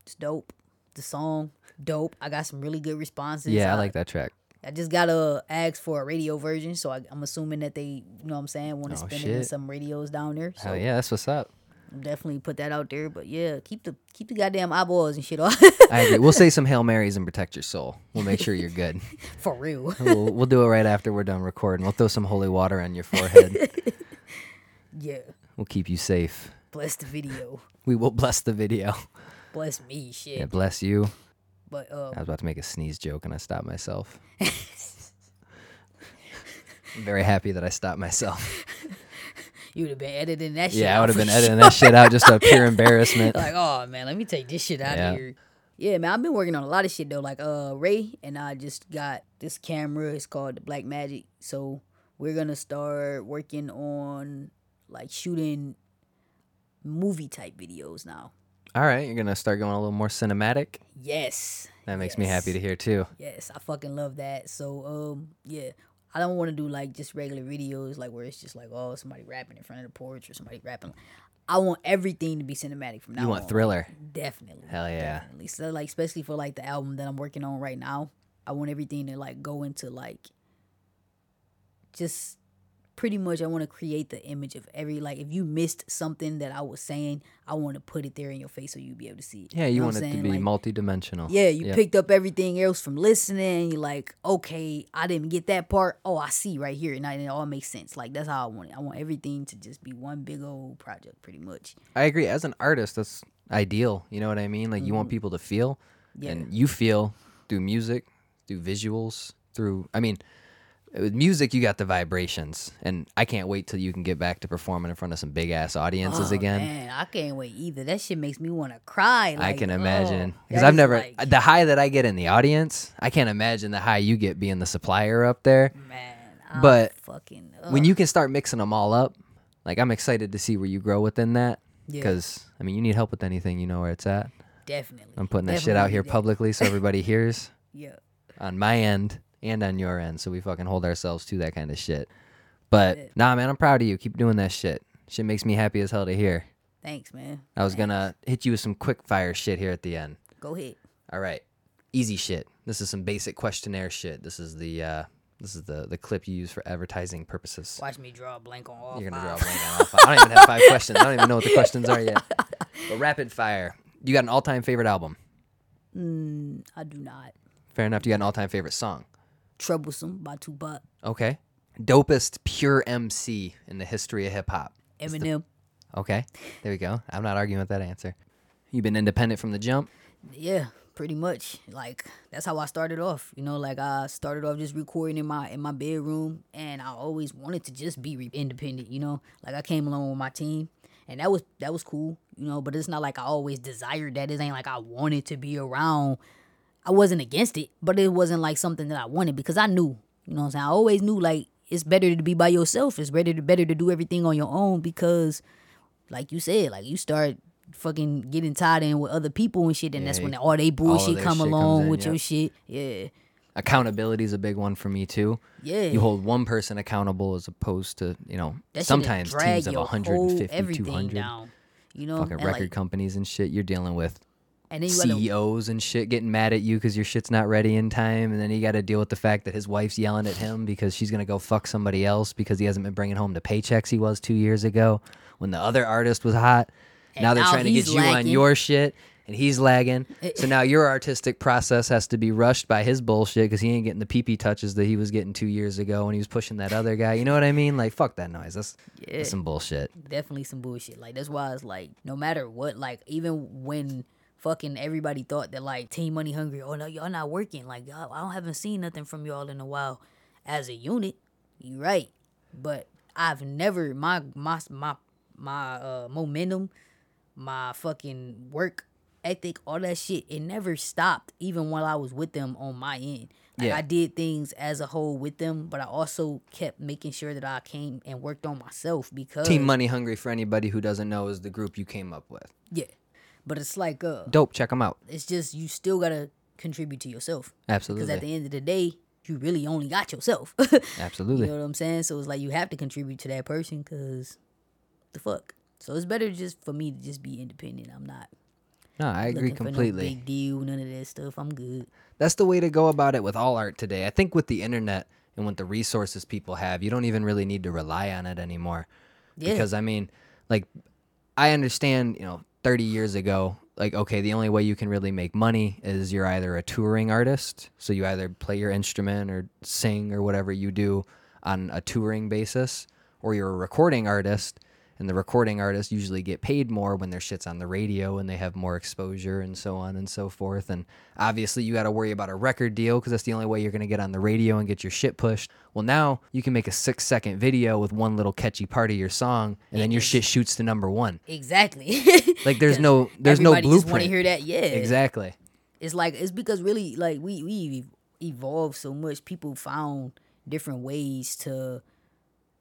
it's dope. The song, dope. I got some really good responses. Yeah, I like that track. I just gotta ask for a radio version, so I, I'm assuming that they, you know what I'm saying, want to Oh, spin it in some radios down there. So Hell yeah, that's what's up. definitely put that out there. But yeah, keep the keep the goddamn eyeballs and shit off I agree. We'll say some [LAUGHS] hail marys and protect your soul. We'll make sure you're good. [LAUGHS] for real. we'll, we'll do it right after we're done recording. We'll throw some holy water on your forehead. [LAUGHS] yeah, we'll keep you safe. bless the video. We will bless the video. Bless me, shit. Yeah, bless you. But uh, I was about to make a sneeze joke and I stopped myself. I'm [LAUGHS] very happy that I stopped myself. [LAUGHS] you'd have been editing that shit. Yeah, I would have been editing that shit out just out of pure embarrassment. [LAUGHS] like, oh man, let me take this shit out Yeah. of here. Yeah, man, I've been working on a lot of shit though. Like uh Ray and I just got this camera. It's called the Black Magic. So we're gonna start working on like shooting movie type videos now. All right, you're gonna start going a little more cinematic. Yes. That makes me happy to hear too. Yes, I fucking love that. So um yeah. I don't want to do like just regular videos like where it's just like oh somebody rapping in front of the porch or somebody rapping. I want everything to be cinematic from now on. You on. want thriller? Definitely. Hell yeah. Definitely. So like especially for like the album that I'm working on right now, I want everything to like go into like just pretty much I want to create the image of every like if you missed something that I was saying, I want to put it there in your face so you'll be able to see it. Yeah, you know want it to be Like, multi-dimensional. yeah, you Yep. picked up everything else from listening. You're like, okay, I didn't get that part. Oh, I see right here, and, I, and it all makes sense. Like that's how I want it. I want everything to just be one big old project, pretty much. I agree. As an artist, that's ideal. You know what I mean? Like you want people to feel, Mm-hmm. Yeah. and you feel through music, through visuals, through. I mean, with music, you got the vibrations, and I can't wait till you can get back to performing in front of some big ass audiences Oh, again. Man, I can't wait either. That shit makes me want to cry. I can oh, imagine because that I've never like- the high that I get in the audience. I can't imagine the high you get being the supplier up there. man, I'm but fucking when you can start mixing them all up, like I'm excited to see where you grow within that. Yeah. Because I mean, you need help with anything, you know where it's at. definitely, I'm putting that shit out here publicly so everybody [LAUGHS] hears Yeah, on my end and on your end, so we fucking hold ourselves to that kind of shit. But nah, man, I'm proud of you. Keep doing that shit. Shit makes me happy as hell to hear. thanks, man. I was gonna hit you with some quick fire shit here at the end. Go ahead. All right, easy shit. This is some basic questionnaire shit. This is the uh, this is the the clip you use for advertising purposes. Watch me draw a blank on all You're gonna draw a blank on all five. I don't even have five [LAUGHS] questions. I don't even know what the questions are yet. But rapid fire. You got an all-time favorite album. Mm, I do not. Fair enough. You got an all-time favorite song. Troublesome by Tupac. Okay. Dopest pure MC in the history of hip hop. Eminem. Okay, there we go. I'm not arguing with that answer. You've been independent from the jump. Yeah, pretty much. Like that's how I started off. You know, like I started off just recording in my in my bedroom, and I always wanted to just be re- independent. You know, like I came along with my team, and that was that was cool. You know, but it's not like I always desired that. It ain't like I wanted to be around. I wasn't against it, but it wasn't like something that I wanted because I knew. You know what I'm saying? I always knew like it's better to be by yourself. It's better to better to do everything on your own because, like you said, like you start fucking getting tied in with other people and shit, and that's Yeah, when all they bullshit their come along in, with yep. your shit. Yeah, Accountability is a big one for me too. yeah. You hold one person accountable as opposed to you know That sometimes teams of 150, whole everything 200 down. You know, fucking and record like, companies and shit. You're dealing with and then you CEOs and shit getting mad at you because your shit's not ready in time, and then he got to deal with the fact that his wife's yelling at him because she's gonna go fuck somebody else because he hasn't been bringing home the paychecks he was two years ago when the other artist was hot. And now they're now trying to get you on your shit, and he's lagging. Eh, so eh. now your artistic process has to be rushed by his bullshit because he ain't getting the pee pee touches that he was getting two years ago when he was pushing that other guy. You know what I mean? Like fuck that noise. That's, Yeah. that's some bullshit. definitely some bullshit. Like that's why it's like no matter what, like even when fucking everybody thought that like Team Money Hungry, oh no, y'all not working. Like y'all, I don't haven't seen nothing from y'all in a while. As a unit, you right, but I've never my my my my uh, momentum, my fucking work ethic, all that shit. It never stopped, even while I was with them on my end. Like Yeah. I did things as a whole with them, but I also kept making sure that I came and worked on myself because Team Money Hungry for anybody who doesn't know is the group you came up with. Yeah. But it's like uh Dope. Check them out. it's just you still gotta contribute to yourself. Absolutely. Because at the end of the day, you really only got yourself. [LAUGHS] Absolutely. you know what I'm saying? So it's like you have to contribute to that person because the fuck. So it's better just for me to just be independent. I'm not No, I agree for no completely. big deal, none of that stuff. I'm good. That's the way to go about it with all art today. I think with the internet and with the resources people have, you don't even really need to rely on it anymore. Yeah. Because I mean, like I understand, you know, 30 years ago, like okay, the only way you can really make money is you're either a touring artist, so you either play your instrument or sing or whatever you do on a touring basis, or you're a recording artist. And the recording artists usually get paid more when their shit's on the radio and they have more exposure and so on and so forth. And obviously, you got to worry about a record deal because that's the only way you're going to get on the radio and get your shit pushed. Well, now you can make a six second video with one little catchy part of your song, and then your shit shoots to number one. Exactly. [LAUGHS] Like there's no there's no Everybody just want to hear that. Yeah. Exactly. it's like it's because really like we we evolved so much people found different ways to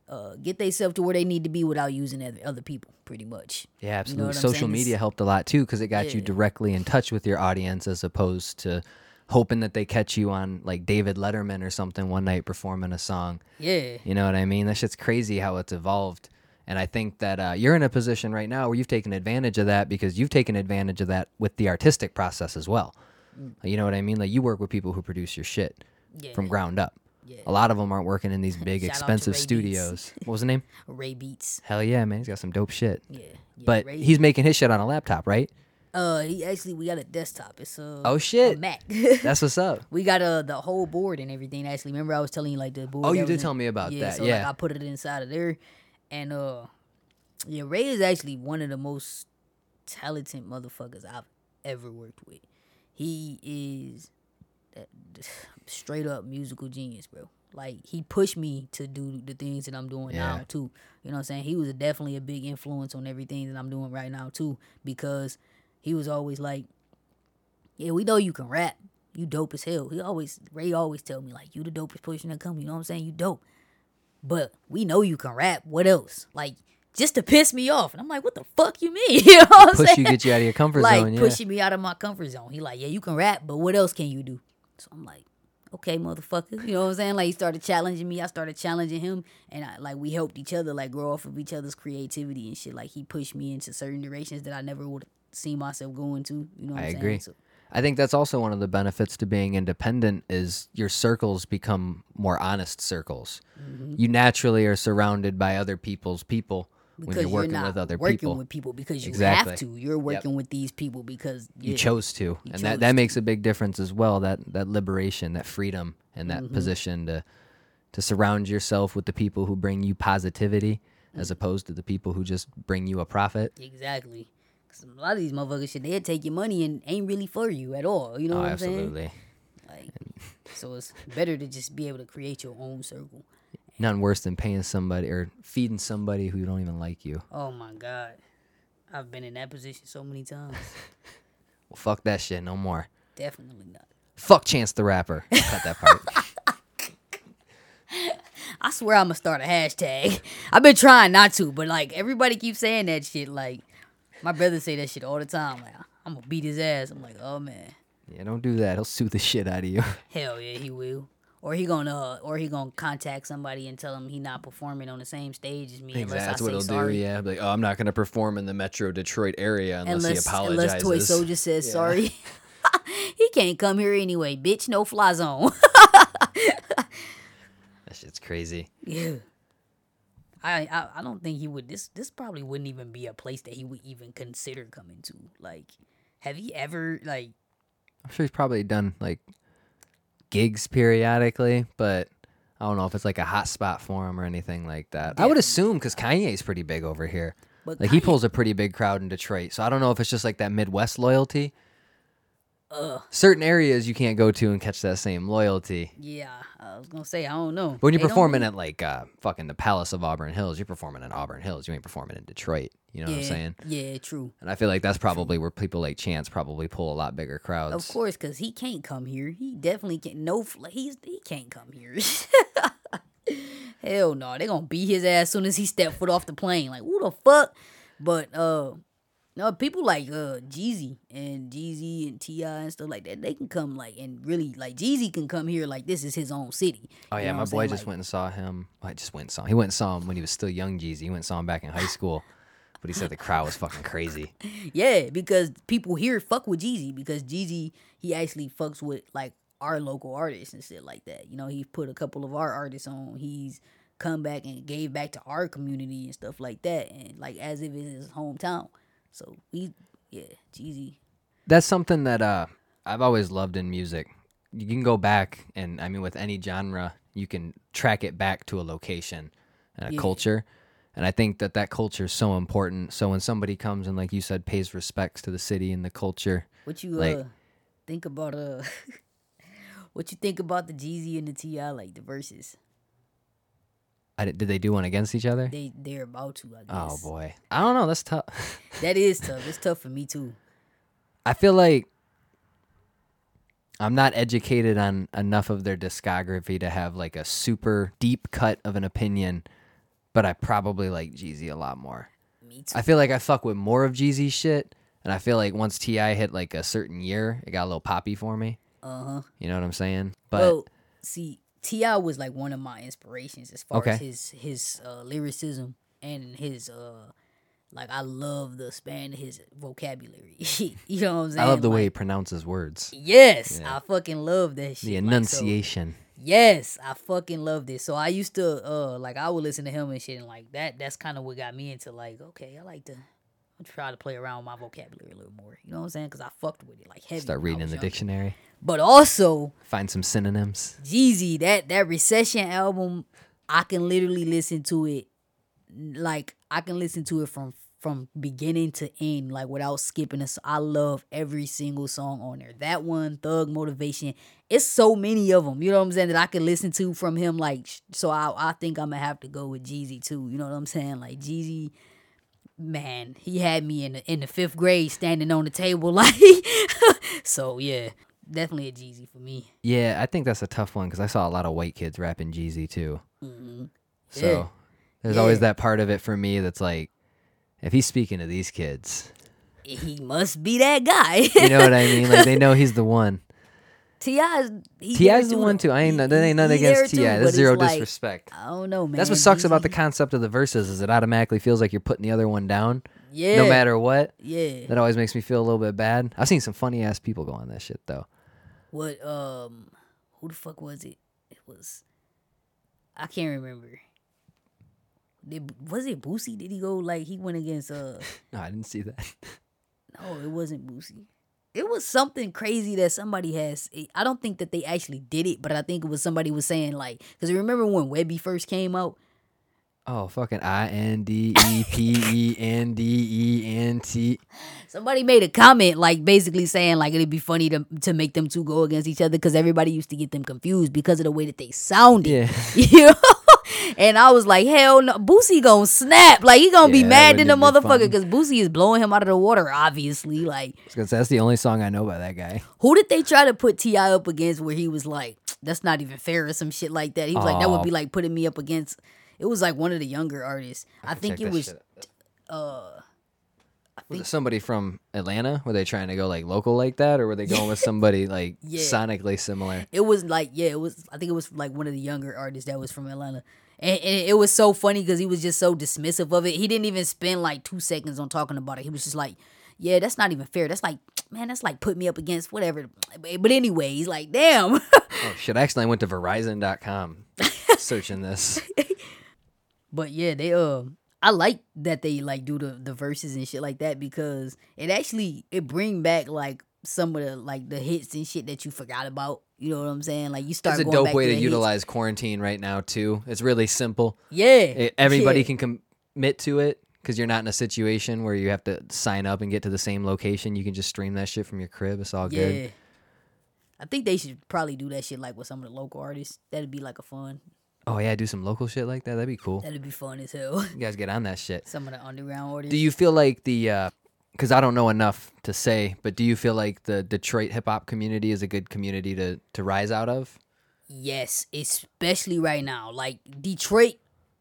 uh, get themselves to where they need to be without using other, people pretty much Yeah, You know absolutely. what I'm Social media helped a lot too because it got you directly in touch with your audience as opposed to hoping that they catch you on like David Letterman or something one night performing a song. yeah You know what I mean? That shit's crazy how it's evolved. And I think that uh, you're in a position right now where you've taken advantage of that because you've taken advantage of that with the artistic process as well. You know what I mean? Like you work with people who produce your shit yeah from ground up. Yeah. A lot of them aren't working in these big, [LAUGHS] Shout out to expensive Ray Beats. studios. What was the name? [LAUGHS] ray beats Hell yeah, man. He's got some dope shit. yeah, yeah But Ray- he's making his shit on a laptop, right? uh he actually we got a desktop it's a Oh, a shit. mac [LAUGHS] That's what's up. we got uh the whole board and everything actually remember i was telling you like the board Oh, you did in- tell me about yeah, that. so yeah. like i put it inside of there and uh yeah ray is actually one of the most talented motherfuckers i've ever worked with he is that [SIGHS] straight up musical genius bro like he pushed me to do the things that i'm doing Yeah. now too you know what i'm saying he was definitely a big influence on everything that i'm doing right now too because he was always like yeah, we know you can rap. You dope as hell. He always Ray always tell me like you the dopest person that come. You know what I'm saying? You dope. But we know you can rap. What else? Like just to piss me off. And I'm like, what the fuck you mean? [LAUGHS] You know what I'm Push saying? you, get you out of your comfort like zone. Yeah. pushing me out of my comfort zone. He like, yeah, you can rap, but what else can you do? So I'm like, okay, motherfucker. You know what I'm saying? Like he started challenging me. I started challenging him, and I, like we helped each other like grow off of each other's creativity and shit. Like he pushed me into certain directions that I never would have seen myself going to. You know what I am agree. saying? So, I think that's also one of the benefits to being independent is your circles become more honest circles. Mm-hmm. You naturally are surrounded by other people's people when because you're working not with other working people. with people because you Exactly. have to. You're working with these people because you chose to, and that, chose that to. makes a big difference as well. That that liberation, that freedom, and that Mm-hmm. position to to surround yourself with the people who bring you positivity as opposed to the people who just bring you a profit. Exactly. 'Cause a lot of these motherfuckers shit, they'll take your money and ain't really for you at all. You know oh, what I'm saying? absolutely. Like, so it's better to just be able to create your own circle. Nothing worse than paying somebody or feeding somebody who don't even like you. Oh my god, I've been in that position so many times. [LAUGHS] Well, fuck that shit, no more. Definitely not. Fuck Chance the Rapper. Cut that part. [LAUGHS] I swear I'm gonna start a hashtag. I've been trying not to, but like everybody keeps saying that shit. Like my brother say that shit all the time. Like I'm gonna beat his ass. I'm like, oh man, yeah, don't do that. He'll sue the shit out of you. hell yeah, he will. Or he gonna, uh, or he gonna contact somebody and tell him he not performing on the same stage as me unless That's what he'll sorry. do. Yeah, like, oh, I'm not going to perform in the Metro Detroit area unless, he apologizes. unless Toy Soldier says Yeah. sorry. [LAUGHS] [LAUGHS] he can't come here anyway, bitch. No fly zone. [LAUGHS] That shit's crazy. Yeah. I, I I don't think he would this this probably wouldn't even be a place that he would even consider coming to. Like have you ever like I'm sure he's probably done like gigs periodically, but I don't know if it's like a hot spot for him or anything like that. I would assume because Kanye's pretty big over here. but Like he pulls a pretty big crowd in Detroit, so I don't know if it's just like that Midwest loyalty. Uh Certain areas you can't go to and catch that same loyalty. yeah, I was gonna say I don't know. But when you're They don't performing at like uh, fucking the Palace of Auburn Hills, you're performing in Auburn Hills. You ain't performing in Detroit. You know what I'm saying? Yeah, true. And I feel like that's probably where people like Chance probably pull a lot bigger crowds. Of course, cause he can't come here. He definitely can't. No, fl- he's he can't come here. [LAUGHS] Hell no, they gonna beat his ass as soon as he step foot off the plane. Like who the fuck? But uh, no, people like uh Jeezy and Jeezy and T.I. and stuff like that. They can come like and really like Jeezy can come here like this is his own city. Oh You yeah, know my boy saying? just Like, went and saw him. well, I just went and saw him. He went and saw him when he was still young Jeezy. He went and saw him back in high school. But he said the crowd was fucking crazy. [LAUGHS] Yeah, because people here fuck with Jeezy because Jeezy he actually fucks with like our local artists and shit like that. You know, he put a couple of our artists on. He's come back and gave back to our community and stuff like that, and like as if it's his hometown. So we, yeah, Jeezy. That's something that uh I've always loved in music. You can go back and I mean with any genre, you can track it back to a location and a Yeah. culture. And I think that that culture is so important. So when somebody comes and like you said pays respects to the city and the culture, What you Like- uh think about uh? [LAUGHS] what you think about the Jeezy and the T.I. like the verses? I, did they do one against each other? They they're about to. I Oh boy. I don't know, that's tough. [LAUGHS] that is tough. It's tough for me too. I feel like I'm not educated on enough of their discography to have like a super deep cut of an opinion, but I probably like Jeezy a lot more. Me too. I feel like I fuck with more of Jeezy shit, and I feel like once T.I. hit like a certain year, it got a little poppy for me. Uh huh. You know what I'm saying? But well, see, T.I. was like one of my inspirations as far as his his uh, lyricism and his uh, like I love the span of his vocabulary. [LAUGHS] you know what I'm saying? I love the way he pronounces words, Yes, Yeah. I fucking love that shit. the Like, so- enunciation. yes, I fucking love this. So I used to uh like I would listen to him and shit and like that. That's kind of what got me into like okay, I like to. I'm try to play around with my vocabulary a little more. You know what I'm saying? Because I fucked with it like heavy. Start reading in the younger. dictionary, But also, find some synonyms. Jeezy, that that recession album, I can literally listen to it like I can listen to it from from beginning to end, like without skipping a s I love every single song on there. That one, Thug Motivation, it's so many of them. You know what I'm saying that I can listen to from him. Like, so I I think I'm gonna have to go with Jeezy too. You know what I'm saying? Like Jeezy. Man, he had me in the in the fifth grade standing on the table [LAUGHS] like so yeah, definitely a Jeezy for me. Yeah, I think that's a tough one because I saw a lot of white kids rapping Jeezy too. Mhm. So Yeah. there's always that part of it for me that's like, if he's speaking to these kids, he must be that guy. you know what I mean? Like they [LAUGHS] know he's the one. T.I.'s he T.I.'s there the one too. I ain't He- that ain't nothing against Ti. That's zero like, disrespect. I don't know, man. That's what sucks about the concept of the verses is it automatically feels like you're putting the other one down, yeah, no matter what. yeah. That always makes me feel a little bit bad. I've seen some funny ass people go on that shit though. What um, who the fuck was it? It was I can't remember. Did, was it Boosie? Did he go like he went against uh? [LAUGHS] No, I didn't see that. No, it wasn't Boosie. It was something crazy that somebody has. Eh, I don't think that they actually did it, but I think it was somebody was saying like, because remember when Webbie first came out? Oh, fucking I N D E P E N D E N T. [SIGHS] Somebody made a comment like basically saying like it'd be funny to to make them two go against each other because everybody used to get them confused because of the way that they sounded. Yeah. [LAUGHS] You know? And I was like, hell no, Boosie gonna snap. Like he gonna be Yeah, that mad in the motherfucker because Boosie is blowing him out of the water, obviously. Like, that's the only song I know by that guy. who did they try to put T.I. up against where he was like, that's not even fair or some shit like that? He was like, that would be like putting me up against it was like one of the younger artists. I, think it was uh Was it somebody from Atlanta? Were they trying to go like local like that, or were they going with [LAUGHS] somebody like Yeah. sonically similar? it was like yeah it was i think it was like one of the younger artists that was from atlanta and, and it was so funny because he was just so dismissive of it. He didn't even spend like two seconds on talking about it. He was just like yeah that's not even fair. That's like man that's like put me up against whatever. But anyway he's like damn. Oh shit! I accidentally went to Verizon.com [LAUGHS] searching this. but yeah they uh i like that they like do the the verses and shit like that because it actually it bring back like some of the like the hits and shit that you forgot about you know what i'm saying like you start It's a dope way to to utilize quarantine right now too. It's really simple. yeah It, everybody yeah. can commit to it because you're not in a situation where you have to sign up and get to the same location. You can just stream that shit from your crib. It's all Yeah. good. I think they should probably do that shit like with some of the local artists. That'd be like a fun. Oh yeah, do some local shit like that. That'd be cool. That'd be fun as hell. You guys get on that shit. some of the underground artists. Do you feel like the uh, because I don't know enough to say, but do you feel like the Detroit hip hop community is a good community to to rise out of? Yes, especially right now. Like Detroit,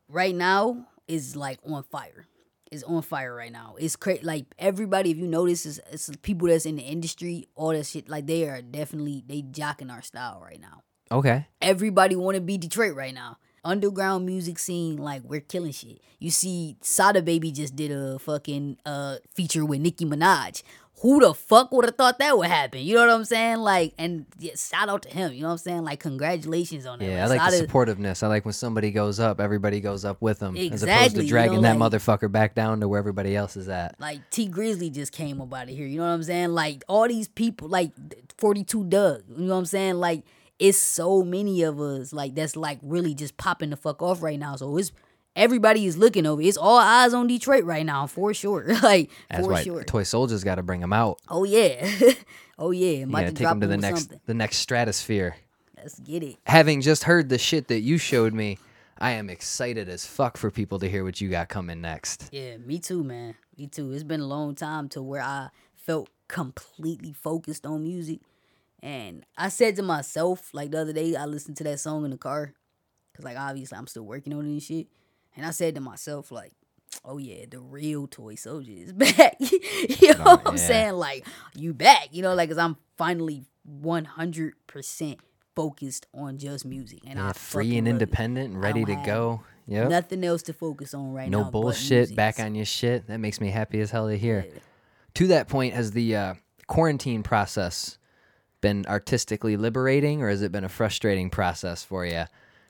right now is like on fire. It's on fire right now. It's crazy. Like everybody, if you notice, is it's people that's in the industry, all that shit. Like they are definitely they jocking our style right now. Okay. everybody want to be Detroit right now. Underground music scene, like we're killing shit. You see, Sada Baby just did a fucking uh feature with Nicki Minaj. Who the fuck would have thought that would happen? You know what I'm saying? Like, and yeah, shout out to him. You know what I'm saying? Like, congratulations on that. Yeah, I like the supportiveness. I like when somebody goes up, everybody goes up with them, as opposed Exactly, to you dragging know, that motherfucker back down to where everybody else is at. like Tee Grizzley just came up out of here. You know what I'm saying? Like all these people, like 42 Dugg. You know what I'm saying? Like it's so many of us, like that's like really just popping the fuck off right now. So it's everybody is looking over. It's all eyes on Detroit right now for sure. [LAUGHS] like That's for right. sure. Toy Soldiers got to bring them out. oh yeah, [LAUGHS] oh yeah. I'm You about got to to take them to the next something. the next stratosphere. Let's get it. Having just heard the shit that you showed me, I am excited as fuck for people to hear what you got coming next. Yeah, me too, man. Me too. It's been a long time to where I felt completely focused on music. And I said to myself, like the other day, I listened to that song in the car. Cause like obviously I'm still working on it and shit. And I said to myself, like, oh yeah, the real toy soldier is [LAUGHS] back. [LAUGHS] you know Oh, what I'm yeah. saying? Like, you back. You know, like cause I'm finally 100% focused on just music. And Yeah, I free and independent and ready to go. Yeah. Nothing else to focus on right no now. No bullshit. Back on your shit. That makes me happy as hell to hear. Yeah. To that point, has the uh, quarantine process been artistically liberating, or has it been a frustrating process for you?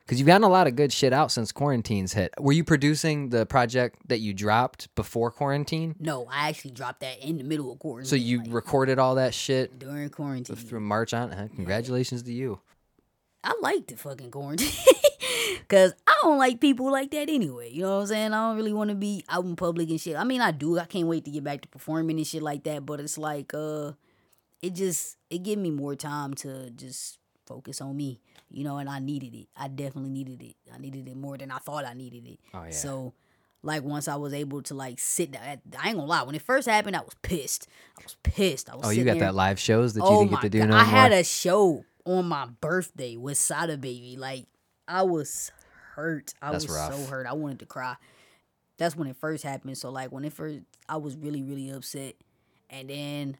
Because you've gotten a lot of good shit out since quarantine's hit. Were you producing the project that you dropped before quarantine? No, I actually dropped that in the middle of quarantine. So you like, recorded all that shit during quarantine. through March on. Huh? Congratulations to you. I like the fucking quarantine [LAUGHS] because I don't like people like that anyway. You know what I'm saying? I don't really want to be out in public and shit. I mean, I do. I can't wait to get back to performing and shit like that. But it's like, uh, it just it gave me more time to just focus on me. You know, and I needed it. I definitely needed it. I needed it more than I thought I needed it. Oh, yeah. So. Like once I was able to like sit down, I ain't gonna lie. When it first happened, I was pissed. I was pissed. I was Oh, you got there- that live shows that you oh didn't get to do God. no I more. had a show on my birthday with Sada Baby. Like I was hurt. I That's was rough. so hurt. I wanted to cry. That's when it first happened. So like when it first, I was really really upset, and then.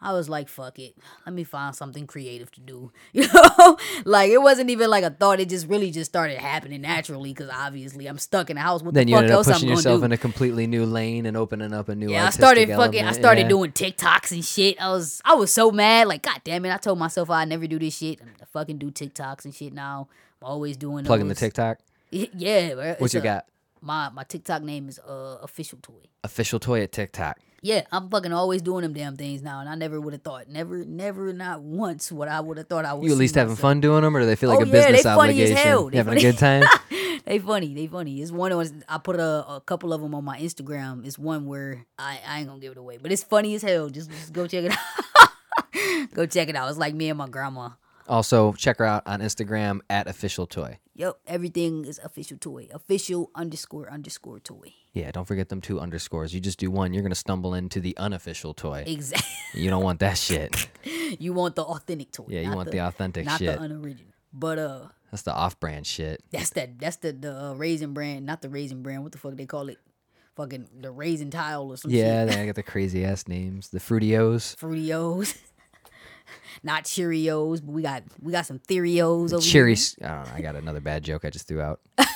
I was like, fuck it. Let me find something creative to do. [LAUGHS] You know? like, it wasn't even like a thought. It just really just started happening naturally because obviously I'm stuck in the house. What then the you fuck ended up else I'm pushing yourself do? in a completely new lane and opening up a new. Yeah, I started fucking. I started yeah. doing TikToks and shit. I was, I was so mad. Like, god damn it! I told myself I'd never do this shit. I'm fucking do TikToks and shit now. I'm always doing plugging the. TikTok. Yeah, bro. What you a- got? My my TikTok name is uh official toy. Official toy at TikTok. Yeah, I'm fucking always doing them damn things now, and I never would have thought, never, never, not once what I would have thought I would. You at least having myself. fun doing them, or do they feel like Oh, a yeah, business they funny as obligation? hell. They having a good time? [LAUGHS] they funny, they funny. It's one was I put a, a couple of them on my Instagram. It's one where I, I ain't gonna give it away, but it's funny as hell. Just, just go check it [LAUGHS] out. go check it out. It's like me and my grandma. Also, check her out on Instagram at official toy. Yep, everything is official toy. Official underscore underscore toy. Yeah, don't forget them two underscores. You just do one, you're gonna stumble into the unofficial toy. Exactly. [LAUGHS] You don't want that shit. [LAUGHS] you want the authentic toy. Yeah, you want the authentic not shit. Not the unoriginal. But uh, That's the off-brand shit. that's that. That's the the uh, raisin brand, not the raisin brand. What the fuck they call it? Fucking the raisin tile or some Yeah, shit. Yeah, they got the crazy ass names. The Fruitios. Fruitios. [LAUGHS] Not Cheerios, but we got we got some Theorios over Cherry. here. s- I don't know. I got another bad joke I just threw out. [LAUGHS]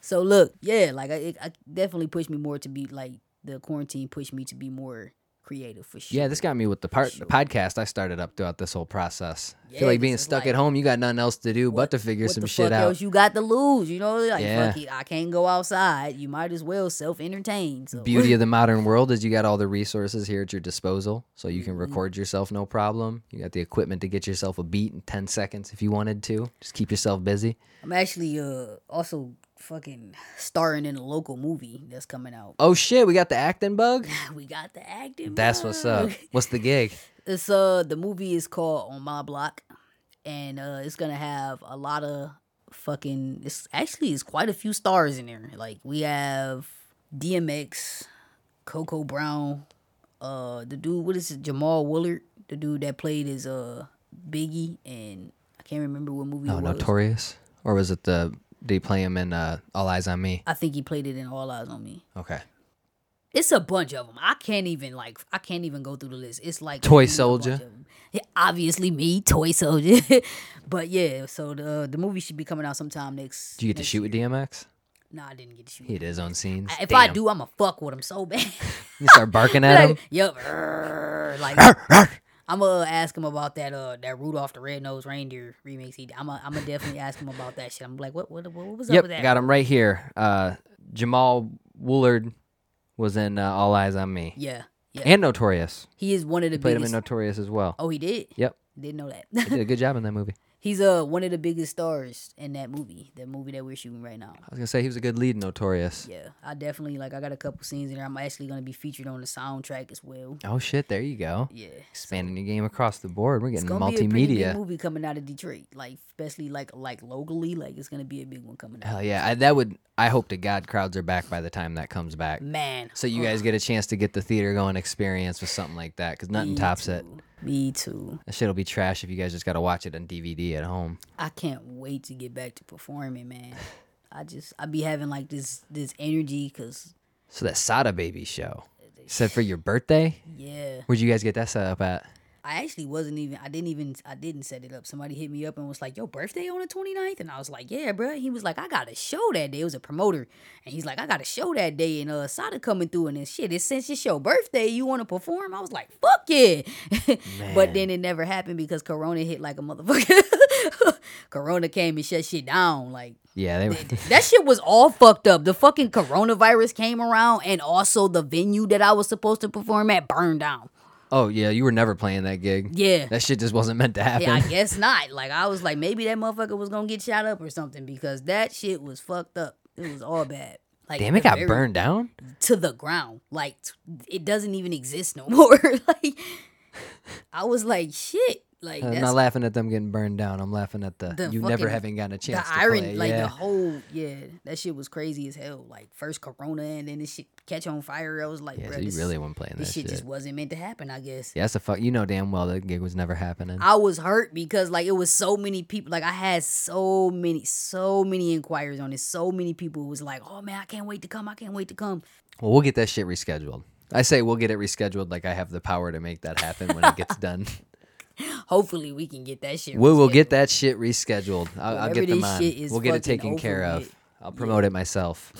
So look, yeah, like I, it, I definitely pushed me more to be like the quarantine pushed me to be more creative for sure. Yeah, this got me with the part the podcast I started up throughout this whole process. I feel like being stuck like- at home, you got nothing else to do but to figure what some shit out. else you got to lose? You know, like Yeah. fuck it, I can't go outside. You might as well self entertain. So Beauty of the [LAUGHS] modern world is you got all the resources here at your disposal, so you can Mm-hmm. record yourself no problem. You got the equipment to get yourself a beat in ten seconds if you wanted to. Just keep yourself busy. I'm actually uh also fucking starring in a local movie that's coming out. Oh shit, we got the acting bug. [LAUGHS] We got the acting. That's what's up. [LAUGHS] What's the gig? It's uh the movie is called On My Block, and uh it's gonna have a lot of fucking. It's actually it's quite a few stars in there. Like we have DMX, Coco Brown, uh the dude what is it Jamal Woolard, the dude that played as uh Biggie, and I can't remember what movie Oh, it was. Notorious, or was it the? Did he play him in uh, All Eyez on Me? I think he played it in All Eyez on Me. Okay. It's a bunch of them. I can't even like I can't even go through the list. It's like Toy Soldier. Yeah, obviously me, [LAUGHS] Toy Soldier. [LAUGHS] but yeah, so the the movie should be coming out sometime next. Did you get to shoot with. DMX? Nah, I didn't get to shoot. He had his own scenes. If I do, I'ma fuck with him so bad. [LAUGHS] you start barking at him. like, yup, "Rrrr," like I'm gonna ask him about that uh that Rudolph the Red-Nosed Reindeer remix. He, I'm gonna I'm definitely ask him about that shit. I'm like, what what what was up Yep, with that? got him right here. Uh, Jamal Woolard was in uh, All Eyez on Me Yeah, yeah. and Notorious. he is one of the Played him in. Notorious as well. oh, he did. Yep, Didn't know that. he did a good job in that movie. [LAUGHS] He's uh one of the biggest stars in that movie, that movie that we're shooting right now. I was gonna say he was a good lead in Notorious. Yeah, I definitely like. I got a couple scenes in there. I'm actually gonna be featured on the soundtrack as well. Oh shit, there you go. Yeah, Expanding your game across the board. We're getting gonna be a pretty big multimedia. movie coming out of Detroit, like especially like like locally. Like it's gonna be a big one coming out. Hell yeah, I, that would. I hope to God crowds are back by the time that comes back. Man, So you guys [SIGHS] get a chance to get the theater going experience with something like that, because nothing tops it. Me too. That shit'll be trash if you guys just gotta watch it on DVD at home. I can't wait to get back to performing, man. I just I be having like this this energy because So that Sada Baby show. Said for your birthday? yeah. Where'd you guys get that set up at? I actually wasn't even I didn't even I didn't set it up. Somebody hit me up and was like, "Your birthday on the 29th?" And I was like, "Yeah, bro." He was like, "I got a show that day." It was a promoter. And he's like, "I got a show that day and uh Sada coming through and then shit, it's since it's your birthday, you want to perform?" I was like, "Fuck yeah." [LAUGHS] but then it never happened because corona hit like a motherfucker. [LAUGHS] corona came and shut shit down like Yeah, they were. that shit was all fucked up. The fucking coronavirus came around and also the venue that I was supposed to perform at burned down. Oh yeah, you were never playing that gig. Yeah. That shit just wasn't meant to happen. Yeah, I [LAUGHS] guess not. Like I was like, maybe that motherfucker was gonna get shot up or something because that shit was fucked up. It was all bad. Like Damn, it got very- burned down. to the ground. Like t- it doesn't even exist no [LAUGHS] more. like I was like, shit. Like I'm not laughing at them getting burned down. I'm laughing at the, The you never having gotten a the chance to irony, play. like yeah. the whole, yeah, that shit was crazy as hell. Like first Corona and then this shit catch on fire. I was like, yeah, bro, so you this, really weren't playing this shit, shit. just wasn't meant to happen. I guess. yeah, that's a fuck. You know damn well that gig was never happening. I was hurt because like it was so many people. Like I had so many, so many inquiries on it. So many people was like, "Oh man, I can't wait to come. I can't wait to come." well, we'll get that shit rescheduled. I say we'll get it rescheduled. Like I have the power to make that happen when it gets [LAUGHS] done. [LAUGHS] Hopefully, we can get that shit. We will get that shit rescheduled. I'll, I'll get them this on. We'll get it taken care of. with. I'll promote it myself.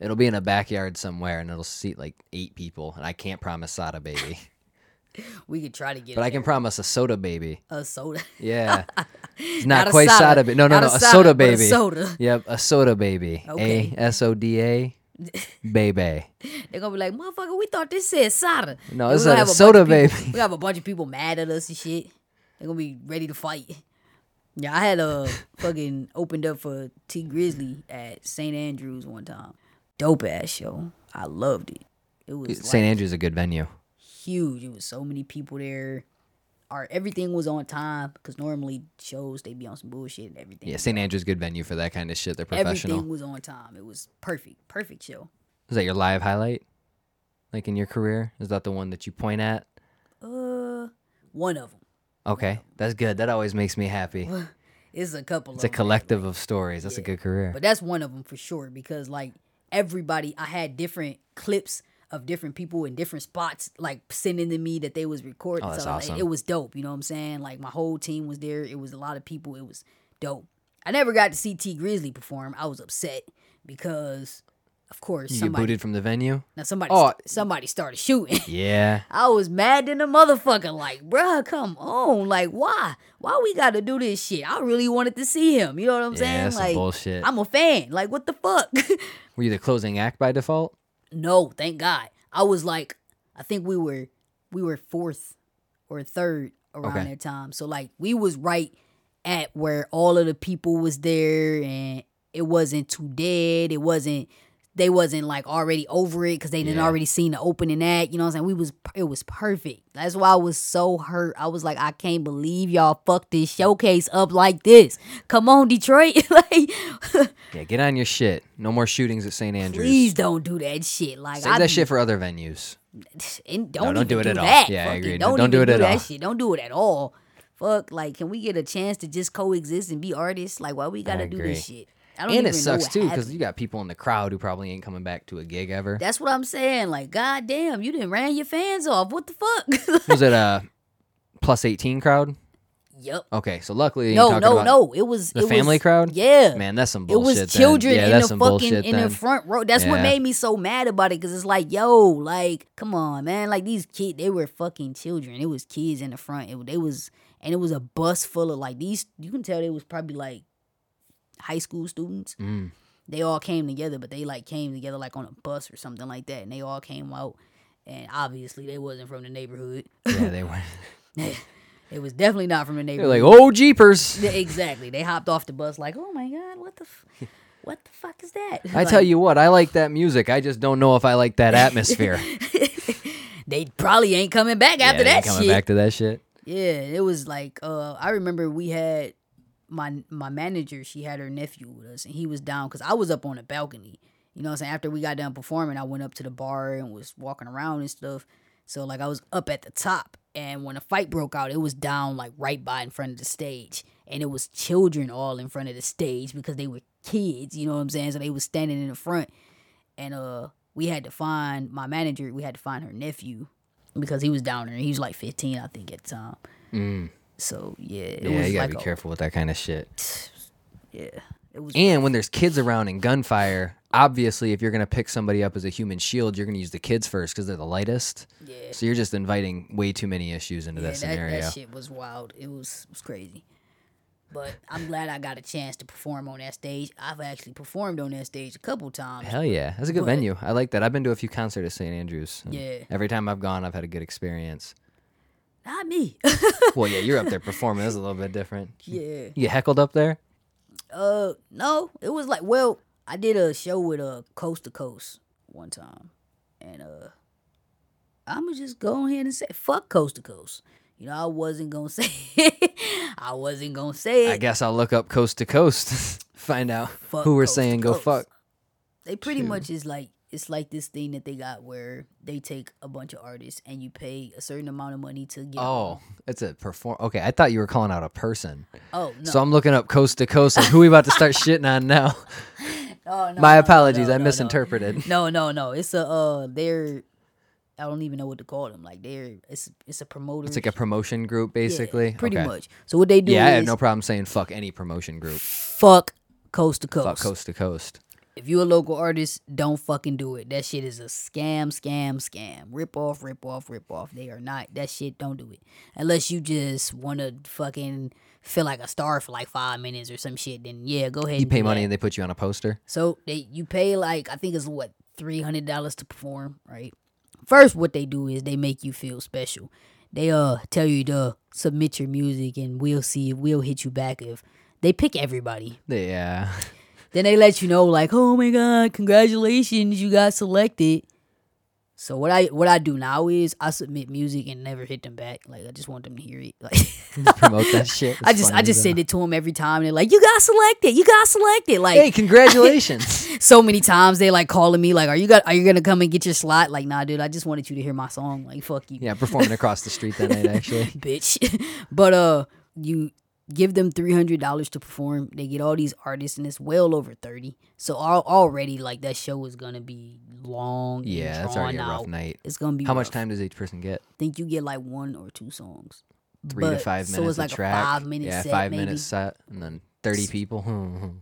It'll be in a backyard somewhere, and it'll seat like eight people. And I can't promise Soda Baby, [LAUGHS] We could try to get. but it I can there. promise a Soda Baby. a soda. Yeah, [LAUGHS] it's Not not, quite soda. Soda Baby. No, no, Not no, a a soda, Soda but a Baby. soda. Yep, a Soda Baby. Okay. A S O D A Baby. [LAUGHS] They're gonna be like, motherfucker, we thought this said soda. No, it's a soda people- baby. We have a bunch of people mad at us and shit. They're gonna be ready to fight. Yeah, I had a [LAUGHS] fucking opened up for Tee Grizzley at St. Andrews one time. Dope ass show. I loved it. It was St. like, Andrew's a good venue. huge. It was so many people there. Our everything was on time because normally shows they be on some bullshit and everything. Yeah, St. Andrew's good venue for that kind of shit. They're professional. Everything was on time. It was perfect. Perfect show. Is that your live highlight? Like in your career? Is that the one that you point at? Uh, one of them. Okay, that's good. That always makes me happy. [LAUGHS] It's a couple. It's a of collective of stories. That's a good career. But that's one of them for sure because like everybody, I had different clips of different people in different spots, like sending to me that they was recording. Oh, so awesome. it was dope. You know what I'm saying? Like my whole team was there. It was a lot of people. It was dope. I never got to see Tee Grizzley perform. I was upset because, of course, You somebody booted from the venue? now somebody Oh. st- somebody started shooting. [LAUGHS] Yeah. I was mad than a motherfucker. Like, bruh, come on. Like, why? Why we gotta do this shit? I really wanted to see him. You know what I'm Yeah, saying? like, bullshit. I'm a fan. Like, what the fuck? [LAUGHS] Were you the closing act by default? No, thank God. I was like, I think we were we were fourth or third around Okay. that time. So like we was right at where all of the people was there and it wasn't too dead. It wasn't they wasn't like already over it because they didn't Yeah. already seen the opening act. You know what I'm saying? We was it was perfect. That's why I was so hurt. I was like, I can't believe y'all fucked this showcase up like this. Come on, Detroit. [LAUGHS] like Yeah, get on your shit. No more shootings at St. Andrews. please don't do that shit. Like Save I that shit for other venues. and don't, don't do it at all. that. Yeah, I Fuck it. agree. Don't, Don't do it at all. shit. Don't do it at all. Fuck, like, can we get a chance to just coexist and be artists? Like, why we gotta do this shit? I don't And it sucks too because you got people in the crowd who probably ain't coming back to a gig ever. That's what I'm saying. Like, goddamn, you didn't ran your fans off. What the fuck? [LAUGHS] Was it a [LAUGHS] plus 18 crowd? yep. Okay, so luckily No, no, about no. It was the it family was, crowd. Yeah. Man, that's some bullshit. It was children yeah, in the fucking in then. the front row. That's what made me so mad about it. Cause it's like, yo, like, come on, man. Like these kids, they were fucking children. It was kids in the front. It they was, and it was a bus full of like these. You can tell they was probably like high school students. Mm. They all came together, but they like came together like on a bus or something like that, and they all came out. And obviously, they wasn't from the neighborhood. Yeah, they [LAUGHS] weren't. it was definitely not from the They're neighborhood. like, oh jeepers. Exactly. They hopped off the bus like, oh my god, what the, f- [LAUGHS] what the fuck is that? I tell you what, I like that music. I just don't know if I like that atmosphere. [LAUGHS] they probably ain't coming back yeah, after that ain't coming shit. back to that shit. Yeah, it was like uh I remember we had my my manager, she had her nephew with us and he was down cuz I was up on the balcony. You know what I'm saying? After we got done performing, I went up to the bar and was walking around and stuff. So like I was up at the top and when a fight broke out, it was down like right by in front of the stage. And it was children all in front of the stage because they were kids, you know what I'm saying? So they was standing in the front. And uh we had to find my manager, we had to find her nephew because he was down there. He was like 15, I think, at the time. Mm. So yeah, it Yeah, was you gotta like be a- careful with that kind of shit. [SIGHS] Yeah, it was. And when there's kids around and gunfire, obviously, if you're gonna pick somebody up as a human shield, you're gonna use the kids first because they're the lightest. yeah, So you're just inviting way too many issues into yeah, that that, scenario. that shit was wild. It was it was crazy. But I'm glad I got a chance to perform on that stage. I've actually performed on that stage a couple times. Hell yeah, that's a good venue. I like that. I've been to a few concerts at St. Andrews. and Yeah. Every time I've gone, I've had a good experience. Not me. [LAUGHS] Well, yeah, you're up there performing. That's a little bit different. yeah. You get heckled up there? Uh, no, it was like well, I did a show with uh Coast to Coast one time, and uh, I'ma just go ahead and say fuck Coast to Coast. You know, I wasn't gonna [LAUGHS] say it. I wasn't gonna say it. I guess I'll look up coast to coast, [LAUGHS] find out Fuck who we're saying go fuck. They pretty Shoot. much is like it's like this thing that they got where they take a bunch of artists and you pay a certain amount of money to get. Oh, it's a perform. Okay, I thought you were calling out a person. oh no, So I'm looking up coast to coast. Like, who we about to start [LAUGHS] shitting on now? [LAUGHS] Oh, no, My no, apologies. no, I misinterpreted. No, no, no. It's a uh, they're. I don't even know what to call them. Like they're it's it's a promoter. It's like a promotion group, basically. Yeah, pretty Okay. much. So what they do Yeah, I have no problem saying fuck any promotion group. fuck coast to coast. Fuck coast to coast. If you're a local artist, don't fucking do it. That shit is a scam, scam, scam. Rip off, rip off, rip off. They are not. That shit, don't do it. Unless you just want to fucking feel like a star for like five minutes or some shit, then yeah, go ahead. You and pay money that. and they put you on a poster. So they you pay like I think it's what three hundred dollars to perform, right? First, what they do is they make you feel special. They uh tell you to submit your music, and we'll see if we'll hit you back if they pick everybody. Yeah. [LAUGHS] Then they let you know like, oh my god, congratulations, you got selected. So what I what I do now is I submit music and never hit them back. Like I just want them to hear it. Like Just promote that [LAUGHS] shit. I just I just as send it to them every time. They're like, you got selected, you got selected. Like Hey, [LAUGHS] congratulations. [LAUGHS] so many times they like calling me like, are you got are you gonna come and get your slot? Like nah, dude, I just wanted you to hear my song. Like fuck you, yeah, performing across the street that night actually. bitch. but uh, you give them three hundred dollars to perform. They get all these artists, and it's well over thirty. So al- already, like that show is gonna be long. Yeah, that's already a rough out. night. It's gonna be How much time does each person get? I think you get like one or two songs. Three to But- five so minutes it's like a track. a five minute yeah, set, five maybe. minutes set, and then thirty people. [LAUGHS]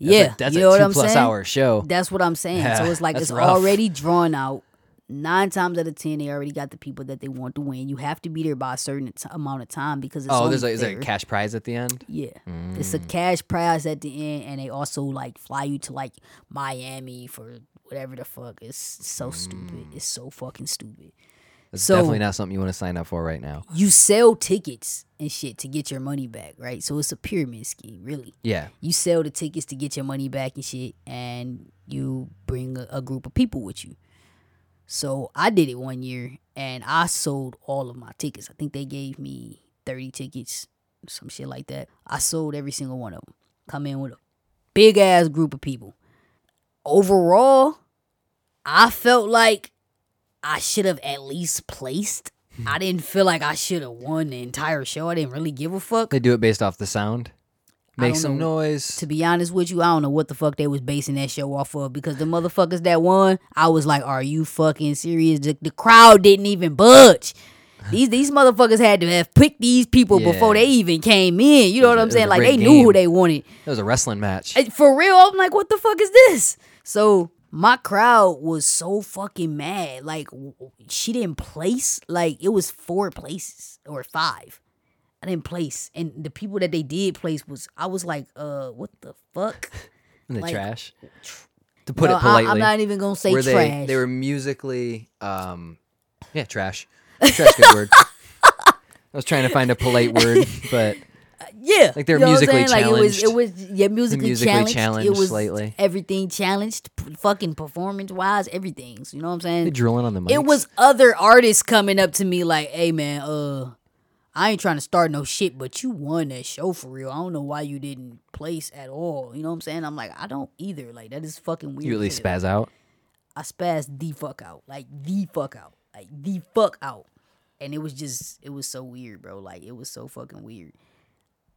That's yeah, a, that's you a know what two I'm plus saying? hour show. That's what I'm saying. so it's like it's rough. already drawn out. Nine times out of ten, they already got the people that they want to win. You have to be there by a certain t- amount of time because it's Oh, there's like is there a cash prize at the end? Yeah. Mm. It's a cash prize at the end, and they also like fly you to like Miami for whatever the fuck. It's so stupid. Mm. It's so fucking stupid. It's So- definitely not something you want to sign up for right now. You sell tickets and shit to get your money back, right? So it's a pyramid scheme, really. Yeah. You sell the tickets to get your money back and shit, and you bring a, a group of people with you. So I did it one year, and I sold all of my tickets. I think they gave me thirty tickets, some shit like that. I sold every single one of them. Come in with a big ass group of people. Overall, I felt like I should have at least placed. Hmm. I didn't feel like I should have won the entire show. I didn't really give a fuck. They do it based off the sound. Make some know. noise. To be honest with you, I don't know what the fuck they was basing that show off of because the motherfuckers that won, I was like, "Are you fucking serious?" The, the crowd didn't even budge. These these motherfuckers had to have picked these people before they even came in. You know what I'm saying? Like they knew who they wanted. It was a wrestling match. For real, I'm like, what the fuck is this? So my crowd was so fucking mad. Like she didn't place. Like it was four places or five. I didn't place, and the people that they did place was I was like, uh, what the fuck? [LAUGHS] in the like- trash. To put No, it politely. I, am not even gonna say were trash. they they were musically um yeah, trash. Trash good word. [LAUGHS] I was trying to find a polite word, but [LAUGHS] yeah, like they're you know what I'm musically saying? Like it was, it was yeah, musically, musically challenged. challenged It was slightly. everything challenged, p- fucking performance wise, everything. So, you know what I'm saying? they drilling on the mics. It was other artists coming up to me like, "Hey man, uh, I ain't trying to start no shit, but you won that show for real. I don't know why you didn't place at all. You know what I'm saying? I'm like, I don't either. Like that is fucking weird. you at least as hell. spaz out. I spazzed the fuck out, like the fuck out, like the fuck out, and it was just, it was so weird, bro. Like it was so fucking weird.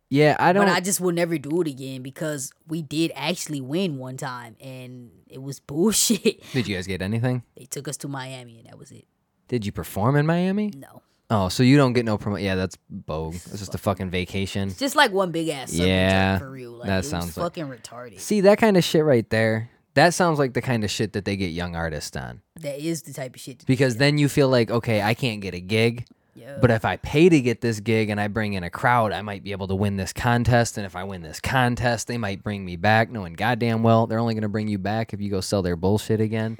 Yeah, I don't But I just will never do it again because we did actually win one time, and it was [LAUGHS] bullshit. Did you guys get anything? they took us to Miami, and that was it. Did you perform in Miami? No. Oh, so you don't get no promo. Yeah, that's bogue. It's just a fucking vacation. It's Just like one big ass Yeah, for real. Like that it was sounds like- fucking retarded. See that kind of shit right there. That sounds like the kind of shit that they get young artists on. That is the type of shit. To Because then you feel like, okay, I can't get a gig, yeah. but if I pay to get this gig and I bring in a crowd, I might be able to win this contest. And if I win this contest, they might bring me back, knowing goddamn well they're only gonna bring you back if you go sell their bullshit again.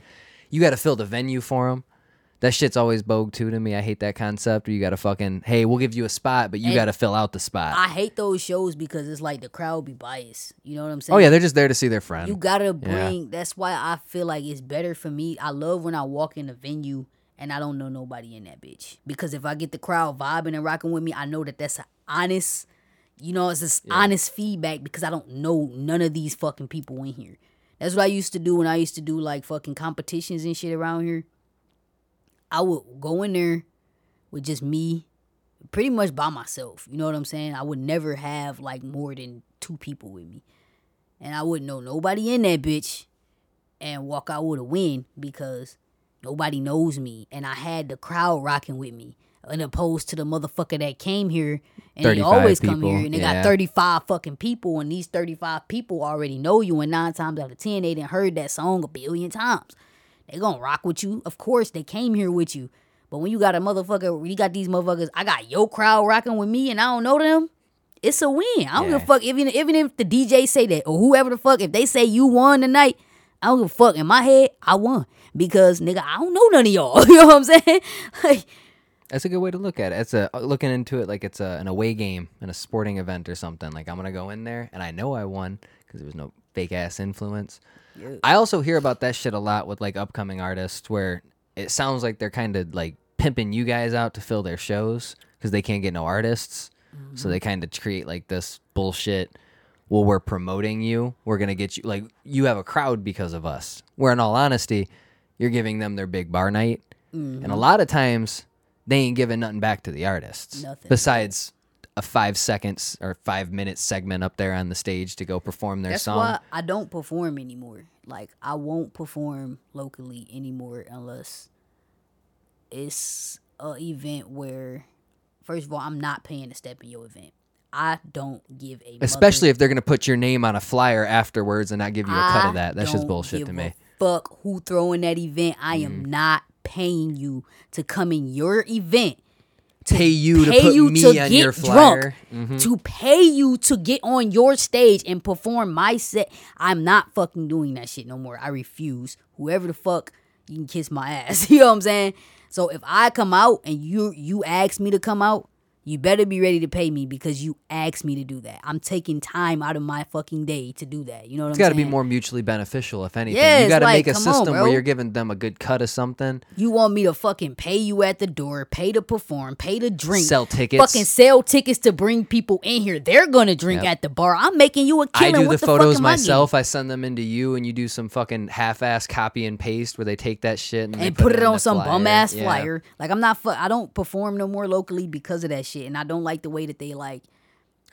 You got to fill the venue for them. That shit's always bogue too to me. I hate that concept. Where you got to fucking, hey, we'll give you a spot, but you And- got to fill out the spot. I hate those shows because it's like the crowd be biased. You know what I'm saying? oh yeah, they're just there to see their friend. You gotta bring. That's why I feel like it's better for me. I love when I walk in a venue and I don't know nobody in that bitch because if I get the crowd vibing and rocking with me, I know that that's honest. You know, it's just honest feedback because I don't know none of these fucking people in here. That's what I used to do when I used to do like fucking competitions and shit around here. I would go in there with just me, pretty much by myself. You know what I'm saying? I would never have like more than two people with me and I wouldn't know nobody in that bitch and walk out with a win because nobody knows me and I had the crowd rocking with me. And opposed to the motherfucker that came here and they 35 always come here and they yeah. got 35 fucking people and these 35 people already know you and nine times out of ten they done heard that song a billion times. They gonna rock with you. Of course they came here with you. But when you got a motherfucker, you got these motherfuckers, I got your crowd rocking with me and I don't know them it's a win. I don't give a fuck even even if the DJ say that or whoever the fuck if they say you won tonight, I don't give a fuck. In my head, I won because nigga, I don't know none of y'all. [LAUGHS] you know what I'm saying? [LAUGHS] like, That's a good way to look at it. It's a uh, looking into it like it's a, an away game in a sporting event or something. Like I'm gonna go in there and I know I won because there was no fake ass influence. I also hear about that shit a lot with like upcoming artists where it sounds like they're kind of like pimping you guys out to fill their shows because they can't get no artists. So mm-hmm. they kind of create like this bullshit. Well, we're promoting you. We're gonna get you like you have a crowd because of us. Where in all honesty, you're giving them their big bar night, and a mm-hmm. lot of times they ain't giving nothing back to the artists Nothing. besides a five seconds or five minute segment up there on the stage to go perform their That's song. why I don't perform anymore. Like I won't perform locally anymore unless it's a event where, first of all, I'm not paying to step in your event. I don't give a Especially if they're gonna put your name on a flyer afterwards and not give you a cut of that. That's just bullshit to me. Fuck who throwing that event. I am Mm. not paying you to come in your event. Pay you to put you me to on get your drunk, flyer. Mhm. to pay you to get on your stage and perform my set. I'm not fucking doing that shit no more. I refuse. Whoever the fuck, you can kiss my ass. [LAUGHS] you know what I'm saying? So if I come out and you you ask me to come out, you better be ready to pay me because you asked me to do that. I'm taking time out of my fucking day to do that. You know what It's I'm got to saying? be more mutually beneficial, if anything. Yeah, you got to like, make a come on, system where you're giving them a good cut of something. You want me to fucking pay you at the door, pay to perform, pay to drink, Sell tickets. fucking sell tickets to bring people in here. They're gonna drink Yep. at the bar. I'm making you a killing. do what the fuck photos I myself. I send them into you, and you do some fucking half-ass copy and paste where they take that shit and, and put it in on some bum ass Yeah. flyer. Like I'm not. Fu- I don't perform no more locally because of that shit, and I don't like the way that they like.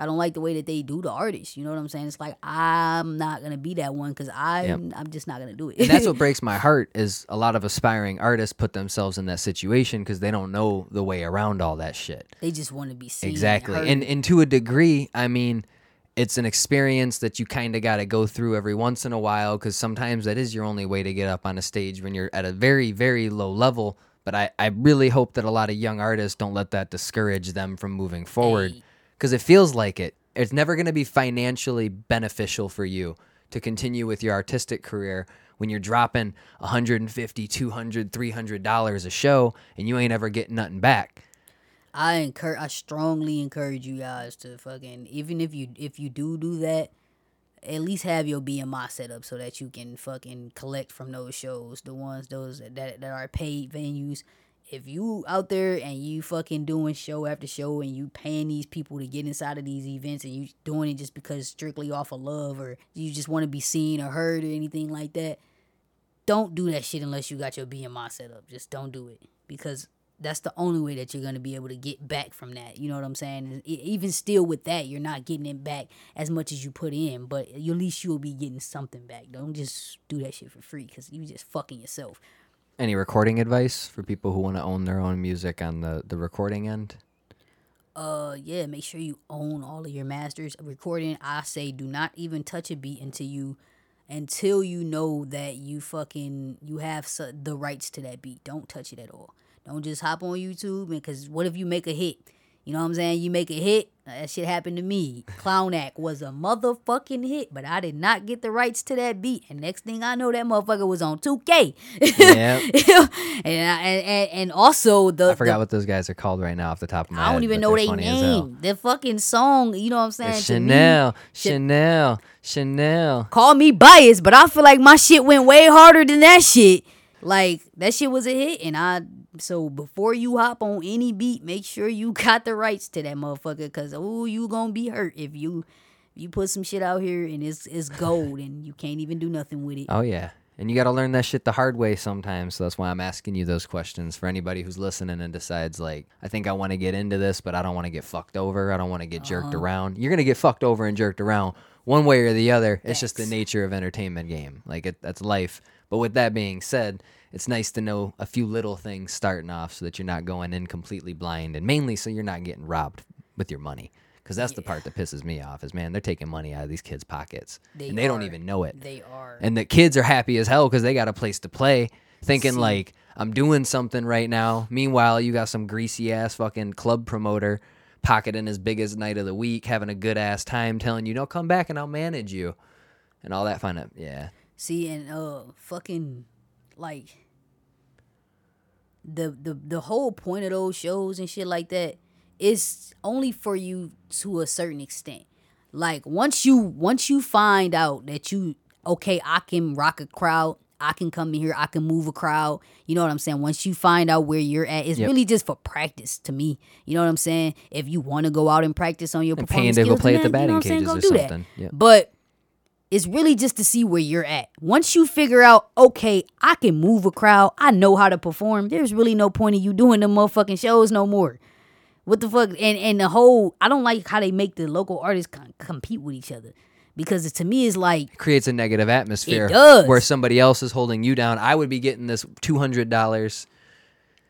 I don't like the way that they do the artists. You know what I'm saying? It's like I'm not gonna be that one because I'm. I'm just not gonna do it. and that's what [LAUGHS] breaks my heart is a lot of aspiring artists put themselves in that situation because they don't know the way around all that shit. they just want to be seen. Exactly. heard. And and to a degree, I mean, it's an experience that you kind of got to go through every once in a while because sometimes that is your only way to get up on a stage when you're at a very very low level. But I, I really hope that a lot of young artists don't let that discourage them from moving forward because it feels like it. It's never going to be financially beneficial for you to continue with your artistic career when you're dropping 150 200 300 dollars a show and you ain't ever getting nothing back I encourage. I strongly encourage you guys to fucking even if you if you do do that, at least have your BMI set up so that you can fucking collect from those shows, the ones those that that are paid venues. If you out there and you fucking doing show after show and you paying these people to get inside of these events and you doing it just because strictly off of love or you just want to be seen or heard or anything like that, don't do that shit unless you got your BMI set up. Just don't do it because that's the only way that you're going to be able to get back from that. You know what I'm saying? Even still with that, you're not getting it back as much as you put in, but at least you'll be getting something back. Don't just do that shit for free because you just fucking yourself. Any recording advice for people who want to own their own music on the, the recording end? Uh, yeah, make sure you own all of your masters. Recording, I say, do not even touch a beat until you, until you know that you fucking you have the rights to that beat. Don't touch it at all. Don't just hop on YouTube because what if you make a hit? You know what I'm saying? You make a hit. Uh, that shit happened to me. Clown Act was a motherfucking hit, but I did not get the rights to that beat. And next thing I know, that motherfucker was on 2K. [LAUGHS] Yeah. [LAUGHS] and, I- and, and also the I forgot the- what those guys are called right now off the top of my head. I don't even know their funny as hell. name. The fucking song, you know what I'm saying? Me, Chanel, Cha- Chanel, Chanel. call me biased, but I feel like my shit went way harder than that shit. Like that shit was a hit, and I so before you hop on any beat, make sure you [LAUGHS] got the rights to that motherfucker, cause oh, you gonna be hurt if you you put some shit out here and it's it's gold and you can't even do nothing with it. Oh yeah. And you got to learn that shit the hard way sometimes. So that's why I'm asking you those questions for anybody who's listening and decides like, I think I want to get into this, but I don't want to get fucked over. I don't want to get jerked Uh-huh. around. You're gonna get fucked over and jerked around one way or the other. It's just the nature of entertainment game. Like it, that's life. But with that being said, it's nice to know a few little things starting off so that you're not going in completely blind, and mainly so you're not getting robbed with your money. Because that's the part that pisses me off. Is man, they're taking money out of these kids' pockets, They and they don't even know it They are. and the kids are happy as hell because they got a place to play thinking See. like i'm doing something right now meanwhile you got some greasy ass fucking club promoter pocketing his biggest night of the week having a good ass time telling you no come back and i'll manage you and all that fun yeah See, and uh, fucking like the the the whole point of those shows and shit like that is only for you to a certain extent. Like once you once you find out that you okay, I can rock a crowd, I can come in here, I can move a crowd. You know what I'm saying? Once you find out where you're at, it's Yep. really just for practice to me. You know what I'm saying? If you want to go out and practice on your And paying performance to go play at the that- you know batting cages or something. Yeah. But it's really just to see where you're at. Once you figure out, okay, I can move a crowd, I know how to perform. There's really no point in you doing the motherfucking shows no more. What the fuck? And and the whole, I don't like how they make the local artists con- compete with each other because to me it's like creates a negative atmosphere does. where somebody else is holding you down. I would be getting this two hundred dollars.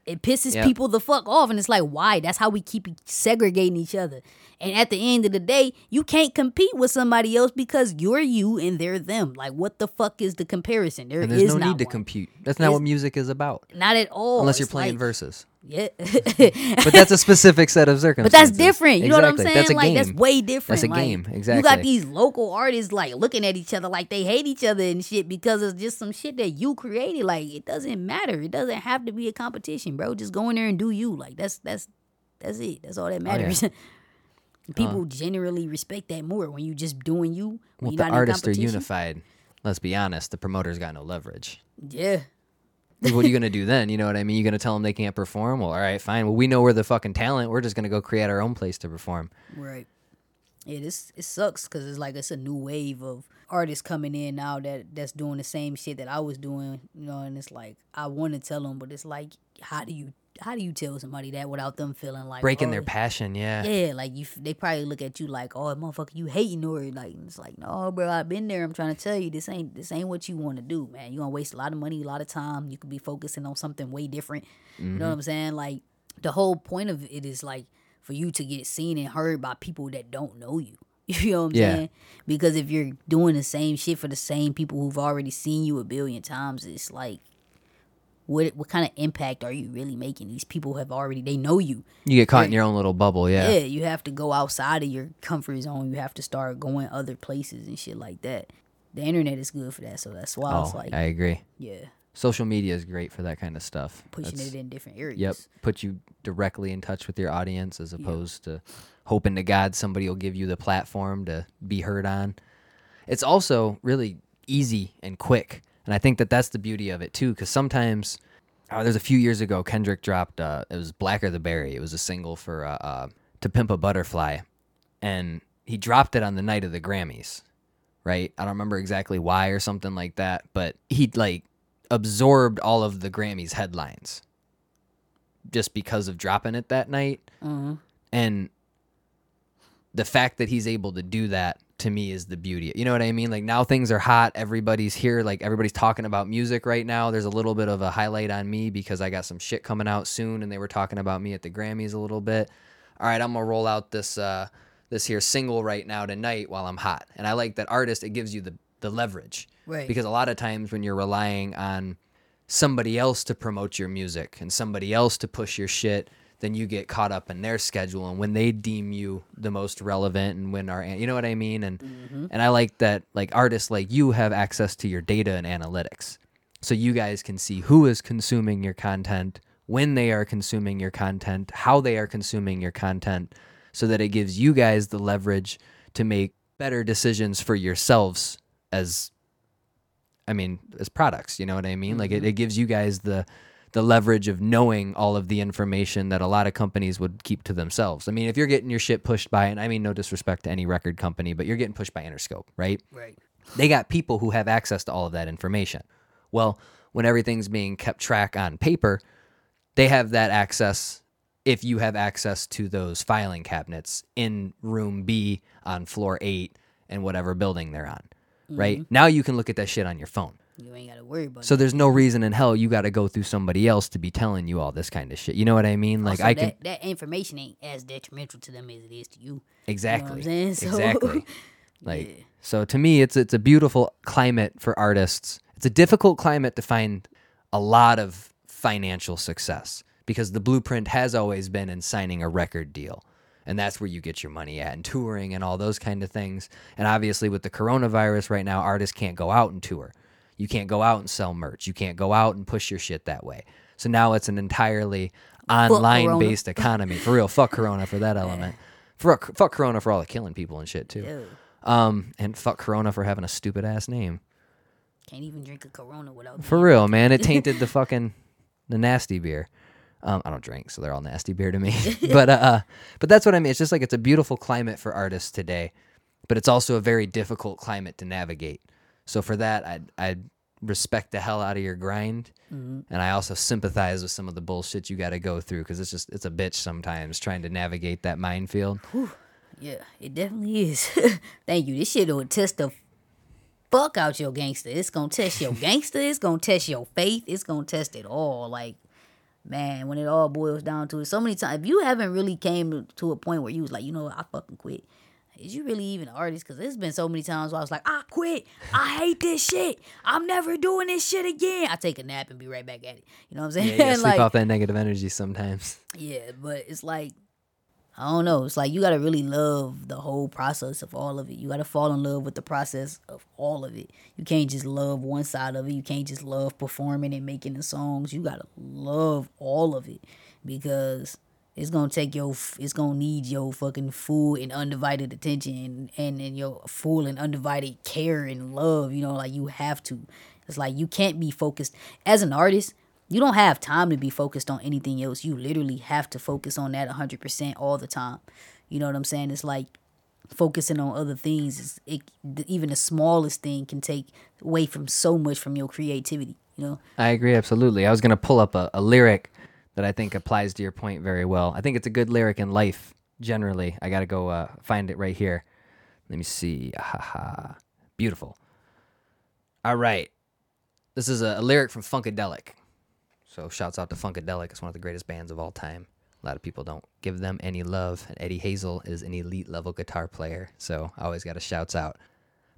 it pisses Yeah. people the fuck off and it's like why that's how we keep segregating each other and at the end of the day you can't compete with somebody else because you're you and they're them like what the fuck is the comparison There And is there's no not need to one. compete. That's not It's- what music is about. not at all Unless you're It's playing like- verses. yeah [LAUGHS] But that's a specific set of circumstances. But that's different. You know what I'm saying? That's a like game. that's way different. That's a Like, game. Exactly. You got these local artists like looking at each other like they hate each other and shit because it's just some shit that you created. Like it doesn't matter. It doesn't have to be a competition, bro. Just go in there and do you. Like that's that's that's it. That's all that Oh, yeah. [LAUGHS] People uh. generally respect that more when you're just doing you. When well, you're the not artists are unified. Let's be honest. The promoter's got no leverage. Yeah. what are you gonna do [LAUGHS] then? You know what I mean? You gonna tell them they can't perform? Well, all right, fine. Well, we know we're the fucking talent. We're just gonna go create our own place to perform. Right. Yeah, this it sucks because it's like it's a new wave of artists coming in now that that's doing the same shit that I was doing, you know. And it's like I want to tell them, but it's like, how do you how do you tell somebody that without them feeling like Breaking oh, their passion. Yeah. Yeah, like you, they probably look at you like, "Oh, motherfucker, you hating or like." It's like, no, bro, I've been there. I'm trying to tell you, this ain't this ain't what you want to do, man. You gonna waste a lot of money, a lot of time. You could be focusing on something way different. You know what mm-hmm. I'm saying? Like the whole point of it is like for you to get seen and heard by people that don't know you. [LAUGHS] You know what I'm Yeah. saying? Because if you're doing the same shit for the same people who've already seen you a billion times, it's like. What, what kind of impact are you really making? These people have already they know you. You get caught in your own little bubble. Yeah. Yeah, you have to go outside of your comfort zone. You have to start going other places and shit like that. The internet is good for that, so that's why Oh, it's like, I agree. yeah, Social media is great for that kind of stuff. pushing That's- it in different areas. Yep. Put you directly in touch with your audience as opposed to hoping to God somebody will give you the platform to be heard on. It's also really easy and quick. And I think that that's the beauty of it too, because sometimes uh, there's a few years ago, Kendrick dropped, uh, it was Blacker the Berry. It was a single for uh, uh, To Pimp a Butterfly. And he dropped it on the night of the Grammys, right? I don't remember exactly why or something like that, but he like absorbed all of the Grammys headlines just because of dropping it that night. Mhm. And the fact that he's able to do that to me is the beauty. You know what I mean? Like now things are hot. Everybody's here. Like everybody's talking about music right now. There's a little bit of a highlight on me because I got some shit coming out soon and they were talking about me at the Grammys a little bit. All right, I'm gonna roll out this uh this here single right now tonight while I'm hot. And I like that artist, it gives you the the leverage. Right. Because a lot of times when you're relying on somebody else to promote your music and somebody else to push your shit, then you get caught up in their schedule and when they deem you the most relevant and when our you know what I mean and mm-hmm. and I like that like artists like you have access to your data and analytics. So you guys can see who is consuming your content, when they are consuming your content, how they are consuming your content so that it gives you guys the leverage to make better decisions for yourselves as I mean, as products, you know what I mean? Like it, mm-hmm. it gives you guys the the leverage of knowing all of the information that a lot of companies would keep to themselves. I mean, if you're getting your shit pushed by, and I mean no disrespect to any record company, but you're getting pushed by Interscope, right? right. They got people who have access to all of that information. Well, when everything's being kept track on paper, they have that access if you have access to those filing cabinets in room B on floor 8 and whatever building they're on. Right? Mm-hmm. Now you can look at that shit on your phone. You ain't gotta worry about. So there's no reason in hell you got to go through somebody else to be telling you all this kind of shit. You know what I mean? Like Also, I can that, that information ain't as detrimental to them as it is to you. exactly? [LAUGHS] So- exactly. [LAUGHS] Like Yeah. so, to me, it's it's a beautiful climate for artists. It's a difficult climate to find a lot of financial success because the blueprint has always been in signing a record deal. And that's where you get your money at and touring and all those kind of things. And obviously with the coronavirus right now, artists can't go out and tour. You can't go out and sell merch. You can't go out and push your shit that way. So now it's an entirely online based economy. For real, fuck Corona for that [LAUGHS] element. For fuck Corona for all the killing people and shit too. Ew. Um, and fuck Corona for having a stupid ass name. Can't even drink a Corona without. For real, man, it tainted the [LAUGHS] fucking the nasty beer. Um, I don't drink, so they're all nasty beer to me. [LAUGHS] but uh, but that's what I mean. It's just like it's a beautiful climate for artists today, but it's also a very difficult climate to navigate. So for that, I I respect the hell out of your grind, mm-hmm. and I also sympathize with some of the bullshit you got to go through because it's just it's a bitch sometimes trying to navigate that minefield. Yeah, it definitely is. [LAUGHS] Thank you. This shit will test the fuck out your gangster. It's gonna test your gangster. It's gonna test your faith. It's gonna test it all. Like, man, when it all boils down to it, so many times. If you haven't really came to a point where you was like, you know, what, I fucking quit. Is you really even an artist? Because there's been so many times where I was like, I quit. I hate this shit. I'm never doing this shit again. I take a nap and be right back at it. You know what I'm saying? Yeah, you [LAUGHS] sleep like, off that negative energy sometimes. yeah, but it's like I don't know. It's like you gotta really love the whole process of all of it. You gotta fall in love with the process of all of it. You can't just love one side of it. You can't just love performing and making the songs. You gotta love all of it because it's gonna take your it's gonna need your fucking full and undivided attention and, and, your full and undivided care and love you know like you have to. It's like you can't be focused. As an artist you don't have time to be focused on anything else. You literally have to focus on that 100% all the time. You know what i'm saying? It's like focusing on other things is it even the smallest thing can take away from so much from your creativity you know? I agree absolutely. I was gonna pull up a, a lyric that I think applies to your point very well. I think it's a good lyric in life generally. I gotta go uh, find it right here. Let me see. Haha. Beautiful. All right. This is a, a lyric from Funkadelic. So shouts out to Funkadelic. It's one of the greatest bands of all time. A lot of people don't give them any love. And Eddie Hazel is an elite level guitar player. So I always got to shouts out.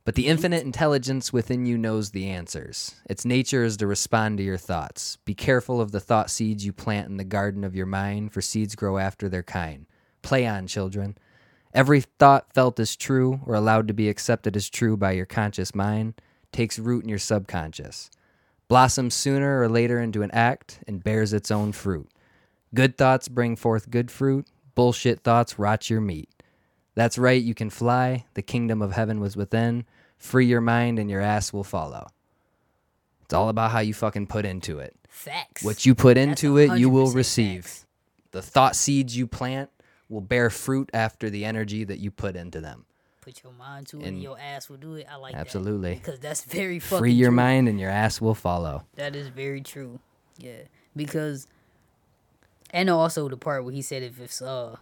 But the infinite intelligence within you knows the answers. Its nature is to respond to your thoughts. Be careful of the thought seeds you plant in the garden of your mind, for seeds grow after their kind. Play on, children. Every thought felt as true or allowed to be accepted as true by your conscious mind takes root in your subconscious, blossoms sooner or later into an act, and bears its own fruit. Good thoughts bring forth good fruit, bullshit thoughts rot your meat. That's right, you can fly. The kingdom of heaven was within. Free your mind and your ass will follow. It's all about how you fucking put into it. facts What you put into it, you will receive. facts. The thought seeds you plant will bear fruit after the energy that you put into them. put your mind to it And- your ass will do it i like that. Absolutely. because that's very fucking Free your true. mind and your ass will follow. That is very true. Yeah, because and also the part where he said if it's uh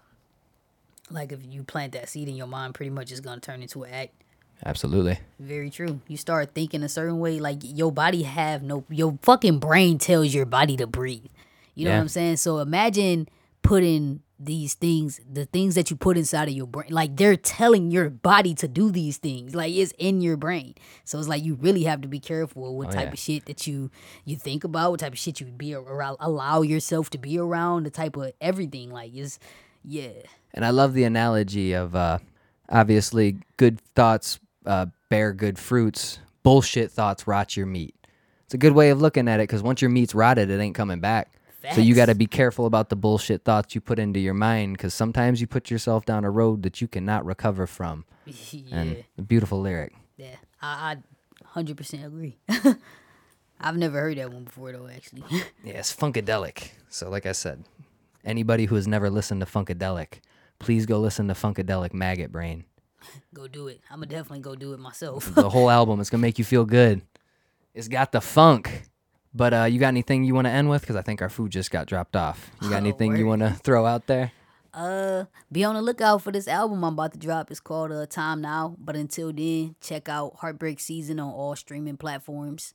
like if you plant that seed in your mind, pretty much it's gonna turn into an act. Absolutely. Very true. You start thinking a certain way, like your body have no your fucking brain tells your body to breathe. You know Yeah. what I'm saying? So imagine putting these things, the things that you put inside of your brain, like they're telling your body to do these things. Like it's in your brain. So it's like you really have to be careful what Oh, type yeah. of shit that you you think about, what type of shit you be around, allow yourself to be around, the type of everything. Like is yeah. And I love the analogy of uh, obviously good thoughts uh, bear good fruits. Bullshit thoughts rot your meat. It's a good way of looking at it because once your meat's rotted, it ain't coming back. So you got to be careful about the bullshit thoughts you put into your mind because sometimes you put yourself down a road that you cannot recover from. [LAUGHS] yeah. And a beautiful lyric. Yeah, I, I 100% agree. [LAUGHS] I've never heard that one before though. Actually, [LAUGHS] Yeah, it's Funkadelic. So, like I said, anybody who has never listened to Funkadelic, please go listen to Funkadelic Maggot Brain. go do it. I'm gonna definitely go do it myself. the whole [LAUGHS] album. It's gonna make you feel good. It's got the funk. But uh, you got anything you want to end with? Because I think our food just got dropped off. You got [LAUGHS] Oh, anything you want to throw out there? uh, be on the lookout for this album I'm about to drop. It's called uh, Time Now. But until then, check out Heartbreak Season on all streaming platforms.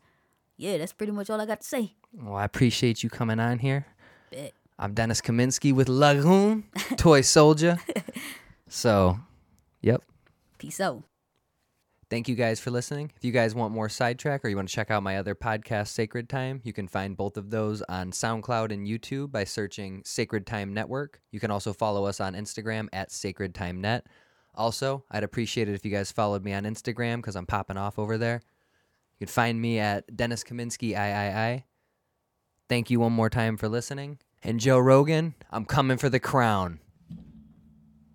Yeah, that's pretty much all I got to say. Well, I appreciate you coming on here. Bet. I'm Dennis Kaminsky with Lagoon, [LAUGHS] Toy Soldier. So, yep. Peace out. Thank you guys for listening. If you guys want more sidetrack or you want to check out my other podcast, Sacred Time, you can find both of those on SoundCloud and YouTube by searching Sacred Time Network. You can also follow us on Instagram at Sacred Time Net. Also, I'd appreciate it if you guys followed me on Instagram because I'm popping off over there. You can find me at Dennis Kaminsky III. Thank you one more time for listening. And Joe Rogan, I'm coming for the crown.